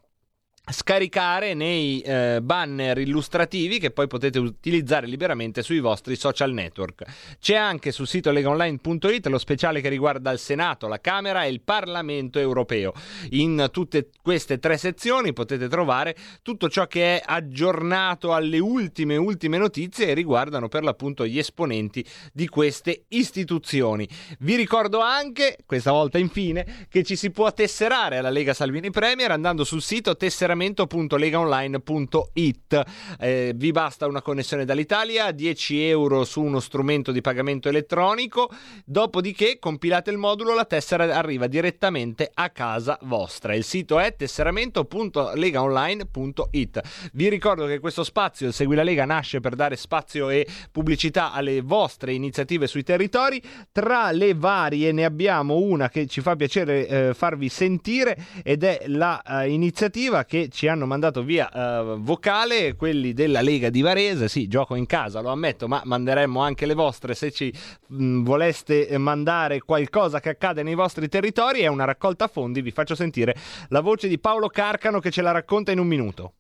scaricare nei eh, banner illustrativi che poi potete utilizzare liberamente sui vostri social network. C'è anche sul sito legaonline.it lo speciale che riguarda il Senato, la Camera e il Parlamento europeo. In tutte queste tre sezioni potete trovare tutto ciò che è aggiornato alle ultime ultime notizie e riguardano per l'appunto gli esponenti di queste istituzioni. Vi ricordo anche, questa volta infine, che ci si può tesserare alla Lega Salvini Premier andando sul sito tesseramento pagamento.legaonline.it. Eh, vi basta una connessione dall'Italia, 10 euro su uno strumento di pagamento elettronico, dopodiché compilate il modulo, la tessera arriva direttamente a casa vostra. Il sito è tesseramento.legaonline.it. Vi ricordo che questo spazio, Segui la Lega, nasce per dare spazio e pubblicità alle vostre iniziative sui territori. Tra le varie ne abbiamo una che ci fa piacere eh, farvi sentire ed è la eh, iniziativa che ci hanno mandato via uh, vocale, quelli della Lega di Varese. Sì, gioco in casa, lo ammetto, ma manderemmo anche le vostre se ci mh, voleste mandare qualcosa che accade nei vostri territori. È una raccolta fondi. Vi faccio sentire la voce di Paolo Carcano che ce la racconta in un minuto.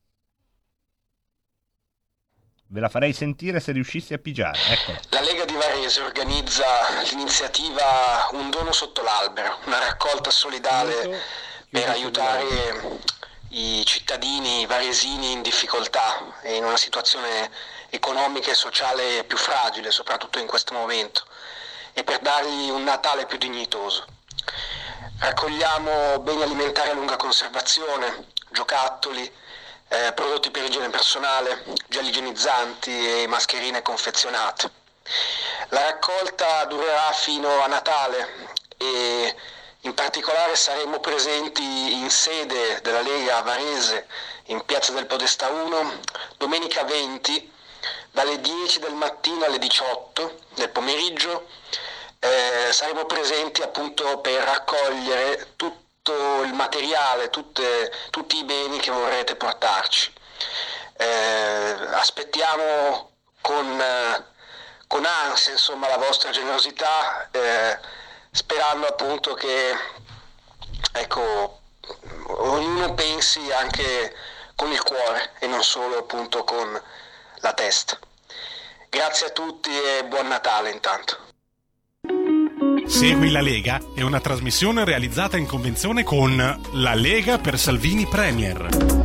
Ve la farei sentire se riuscissi a pigiare. Eccola. La Lega di Varese organizza l'iniziativa Un dono sotto l'albero, una raccolta solidale per aiutare i cittadini varesini in difficoltà e in una situazione economica e sociale più fragile, soprattutto in questo momento, e per dargli un Natale più dignitoso. Raccogliamo beni alimentari a lunga conservazione, giocattoli, eh, prodotti per igiene personale, gel igienizzanti e mascherine confezionate. La raccolta durerà fino a Natale e in particolare saremo presenti in sede della Lega Varese in Piazza del Podestà 1 domenica 20 dalle 10 del mattino alle 18 del pomeriggio. Eh, saremo presenti appunto per raccogliere tutto il materiale, tutte, tutti i beni che vorrete portarci. Eh, aspettiamo con, con, ansia insomma, la vostra generosità. Eh, sperando appunto che ecco, ognuno pensi anche con il cuore e non solo appunto con la testa. Grazie a tutti e buon Natale intanto. Segui la Lega è una trasmissione realizzata in convenzione con La Lega per Salvini Premier.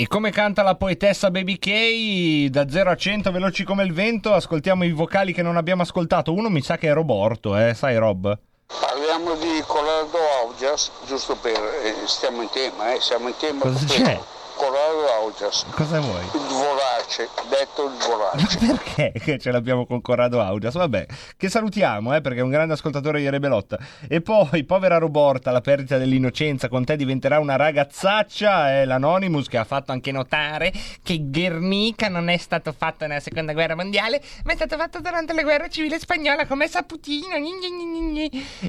E come canta la poetessa Baby K da 0 a 100 veloci come il vento, ascoltiamo i vocali che non abbiamo ascoltato. Uno mi sa che è Roborto, eh, sai Rob? Parliamo di Colorado Audias, giusto per... Eh, stiamo in tema, eh, siamo in tema. Cosa c'è? Corrado Augias. Cosa vuoi? Il vorace, detto il vorace. Perché che ce l'abbiamo con Corrado Augias? Vabbè, che salutiamo, eh, perché è un grande ascoltatore di Rebelotta. E poi, povera Roborta, la perdita dell'innocenza con te diventerà una ragazzaccia. È l'Anonymous che ha fatto anche notare che Guernica non è stato fatto nella seconda guerra mondiale, ma è stato fatto durante la guerra civile spagnola come Saputino.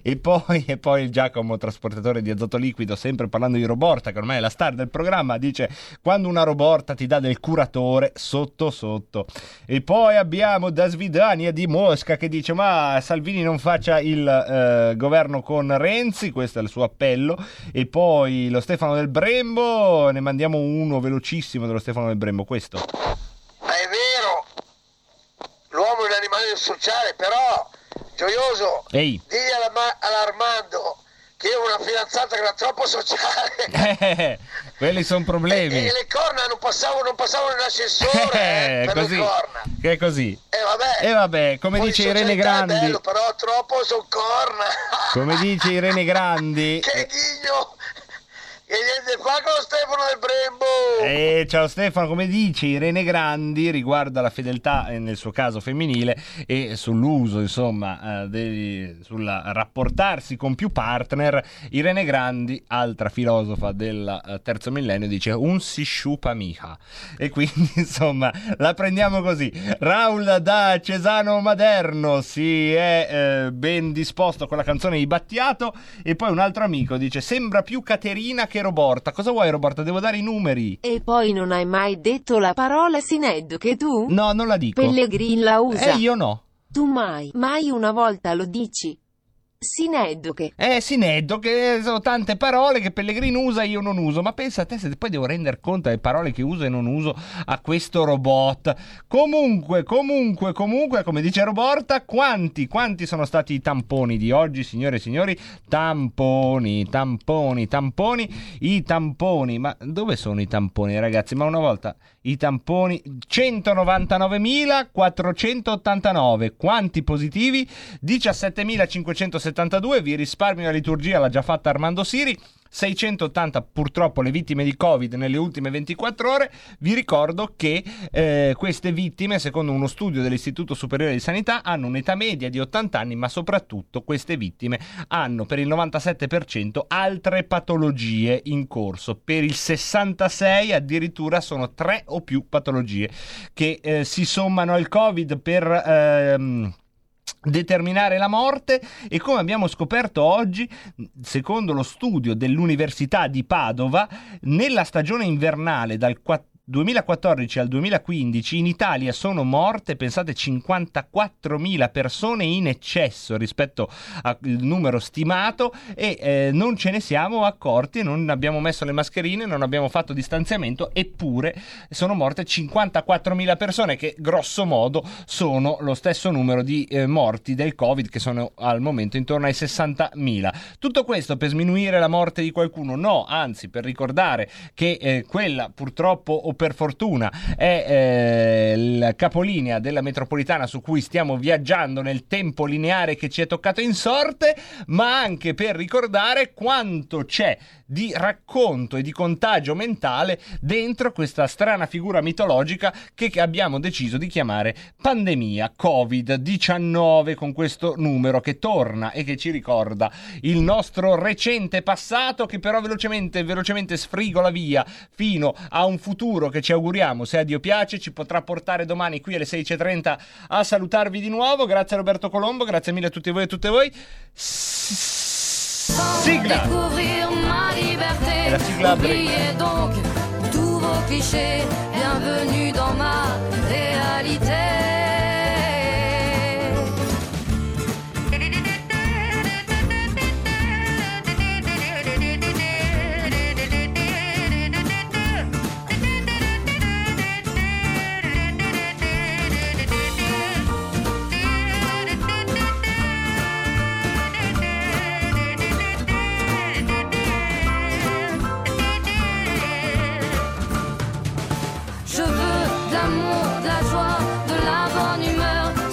E poi, e poi il Giacomo, trasportatore di azoto liquido, sempre parlando di Roborta, che ormai è la star del programma, dice quando una Roborta ti dà del curatore sotto sotto. E poi abbiamo da Svidania di Mosca che dice ma Salvini non faccia il eh, governo con Renzi, questo è il suo appello. E poi lo Stefano del Brembo, ne mandiamo uno velocissimo dello Stefano del Brembo, questo. Ma è vero, l'uomo è un animale sociale, però, gioioso, Ehi. digli all'Arma- all'Armando che io ho una fidanzata che era troppo sociale Eh, quelli sono problemi. e le corna non passavano, non passavano in ascensore eh, Eh, per così. le corna. Che è così. E vabbè, E vabbè, come poi dice Irene Grandi, bello, però troppo sono corna. come dice Irene Grandi, che ghigno! Che niente fa con Stefano del Brembo! Eh, ciao Stefano, come dice Irene Grandi riguardo alla fedeltà, eh, nel suo caso femminile, e sull'uso, insomma, eh, dei- sul rapportarsi con più partner, Irene Grandi, altra filosofa del terzo millennio, dice un si sciupa mica. E quindi, insomma, la prendiamo così. Raul da Cesano Maderno si è eh, ben disposto con la canzone di Battiato e poi un altro amico dice sembra più Caterina che Roborta. Cosa vuoi Roborta? Devo dare i numeri. E poi non hai mai detto la parola Sined che tu? No, non la dico. Pellegrin la usa. Eh, io no. Tu mai, mai una volta lo dici. Sined che. Eh, Sineddo, che sono tante parole che Pellegrino usa e io non uso. Ma pensa a te se poi devo rendere conto delle parole che uso e non uso a questo robot. Comunque, comunque, comunque, come dice Roborta, quanti, quanti sono stati i tamponi di oggi, signore e signori? Tamponi, tamponi, tamponi, i tamponi. Ma dove sono i tamponi, ragazzi? Ma una volta i tamponi 199.489. Quanti positivi? 17.572. Vi risparmio la liturgia, l'ha già fatta Armando Siri. 680 purtroppo le vittime di Covid nelle ultime 24 ore. Vi ricordo che eh, queste vittime, secondo uno studio dell'Istituto Superiore di Sanità, hanno un'età media di 80 anni, ma soprattutto queste vittime hanno per il 97% altre patologie in corso. Per il 66 addirittura sono tre o più patologie che eh, si sommano al Covid per... ehm, determinare la morte e come abbiamo scoperto oggi, secondo lo studio dell'Università di Padova, nella stagione invernale dal 4 2014 al 2015 in Italia sono morte, pensate, 54.000 persone in eccesso rispetto al numero stimato e eh, non ce ne siamo accorti, non abbiamo messo le mascherine, non abbiamo fatto distanziamento, eppure sono morte 54.000 persone che grosso modo sono lo stesso numero di eh, morti del Covid che sono al momento intorno ai 60.000. Tutto questo per sminuire la morte di qualcuno? No, anzi per ricordare che eh, quella purtroppo o per fortuna è eh, il capolinea della metropolitana su cui stiamo viaggiando nel tempo lineare che ci è toccato in sorte, ma anche per ricordare quanto c'è di racconto e di contagio mentale dentro questa strana figura mitologica che abbiamo deciso di chiamare pandemia Covid-19 con questo numero che torna e che ci ricorda il nostro recente passato che però velocemente velocemente sfrigola via fino a un futuro che ci auguriamo se a Dio piace ci potrà portare domani qui alle 16.30 a salutarvi di nuovo. Grazie a Roberto Colombo grazie mille a tutti voi e a tutte voi. Sigla. È la sigla Oubliez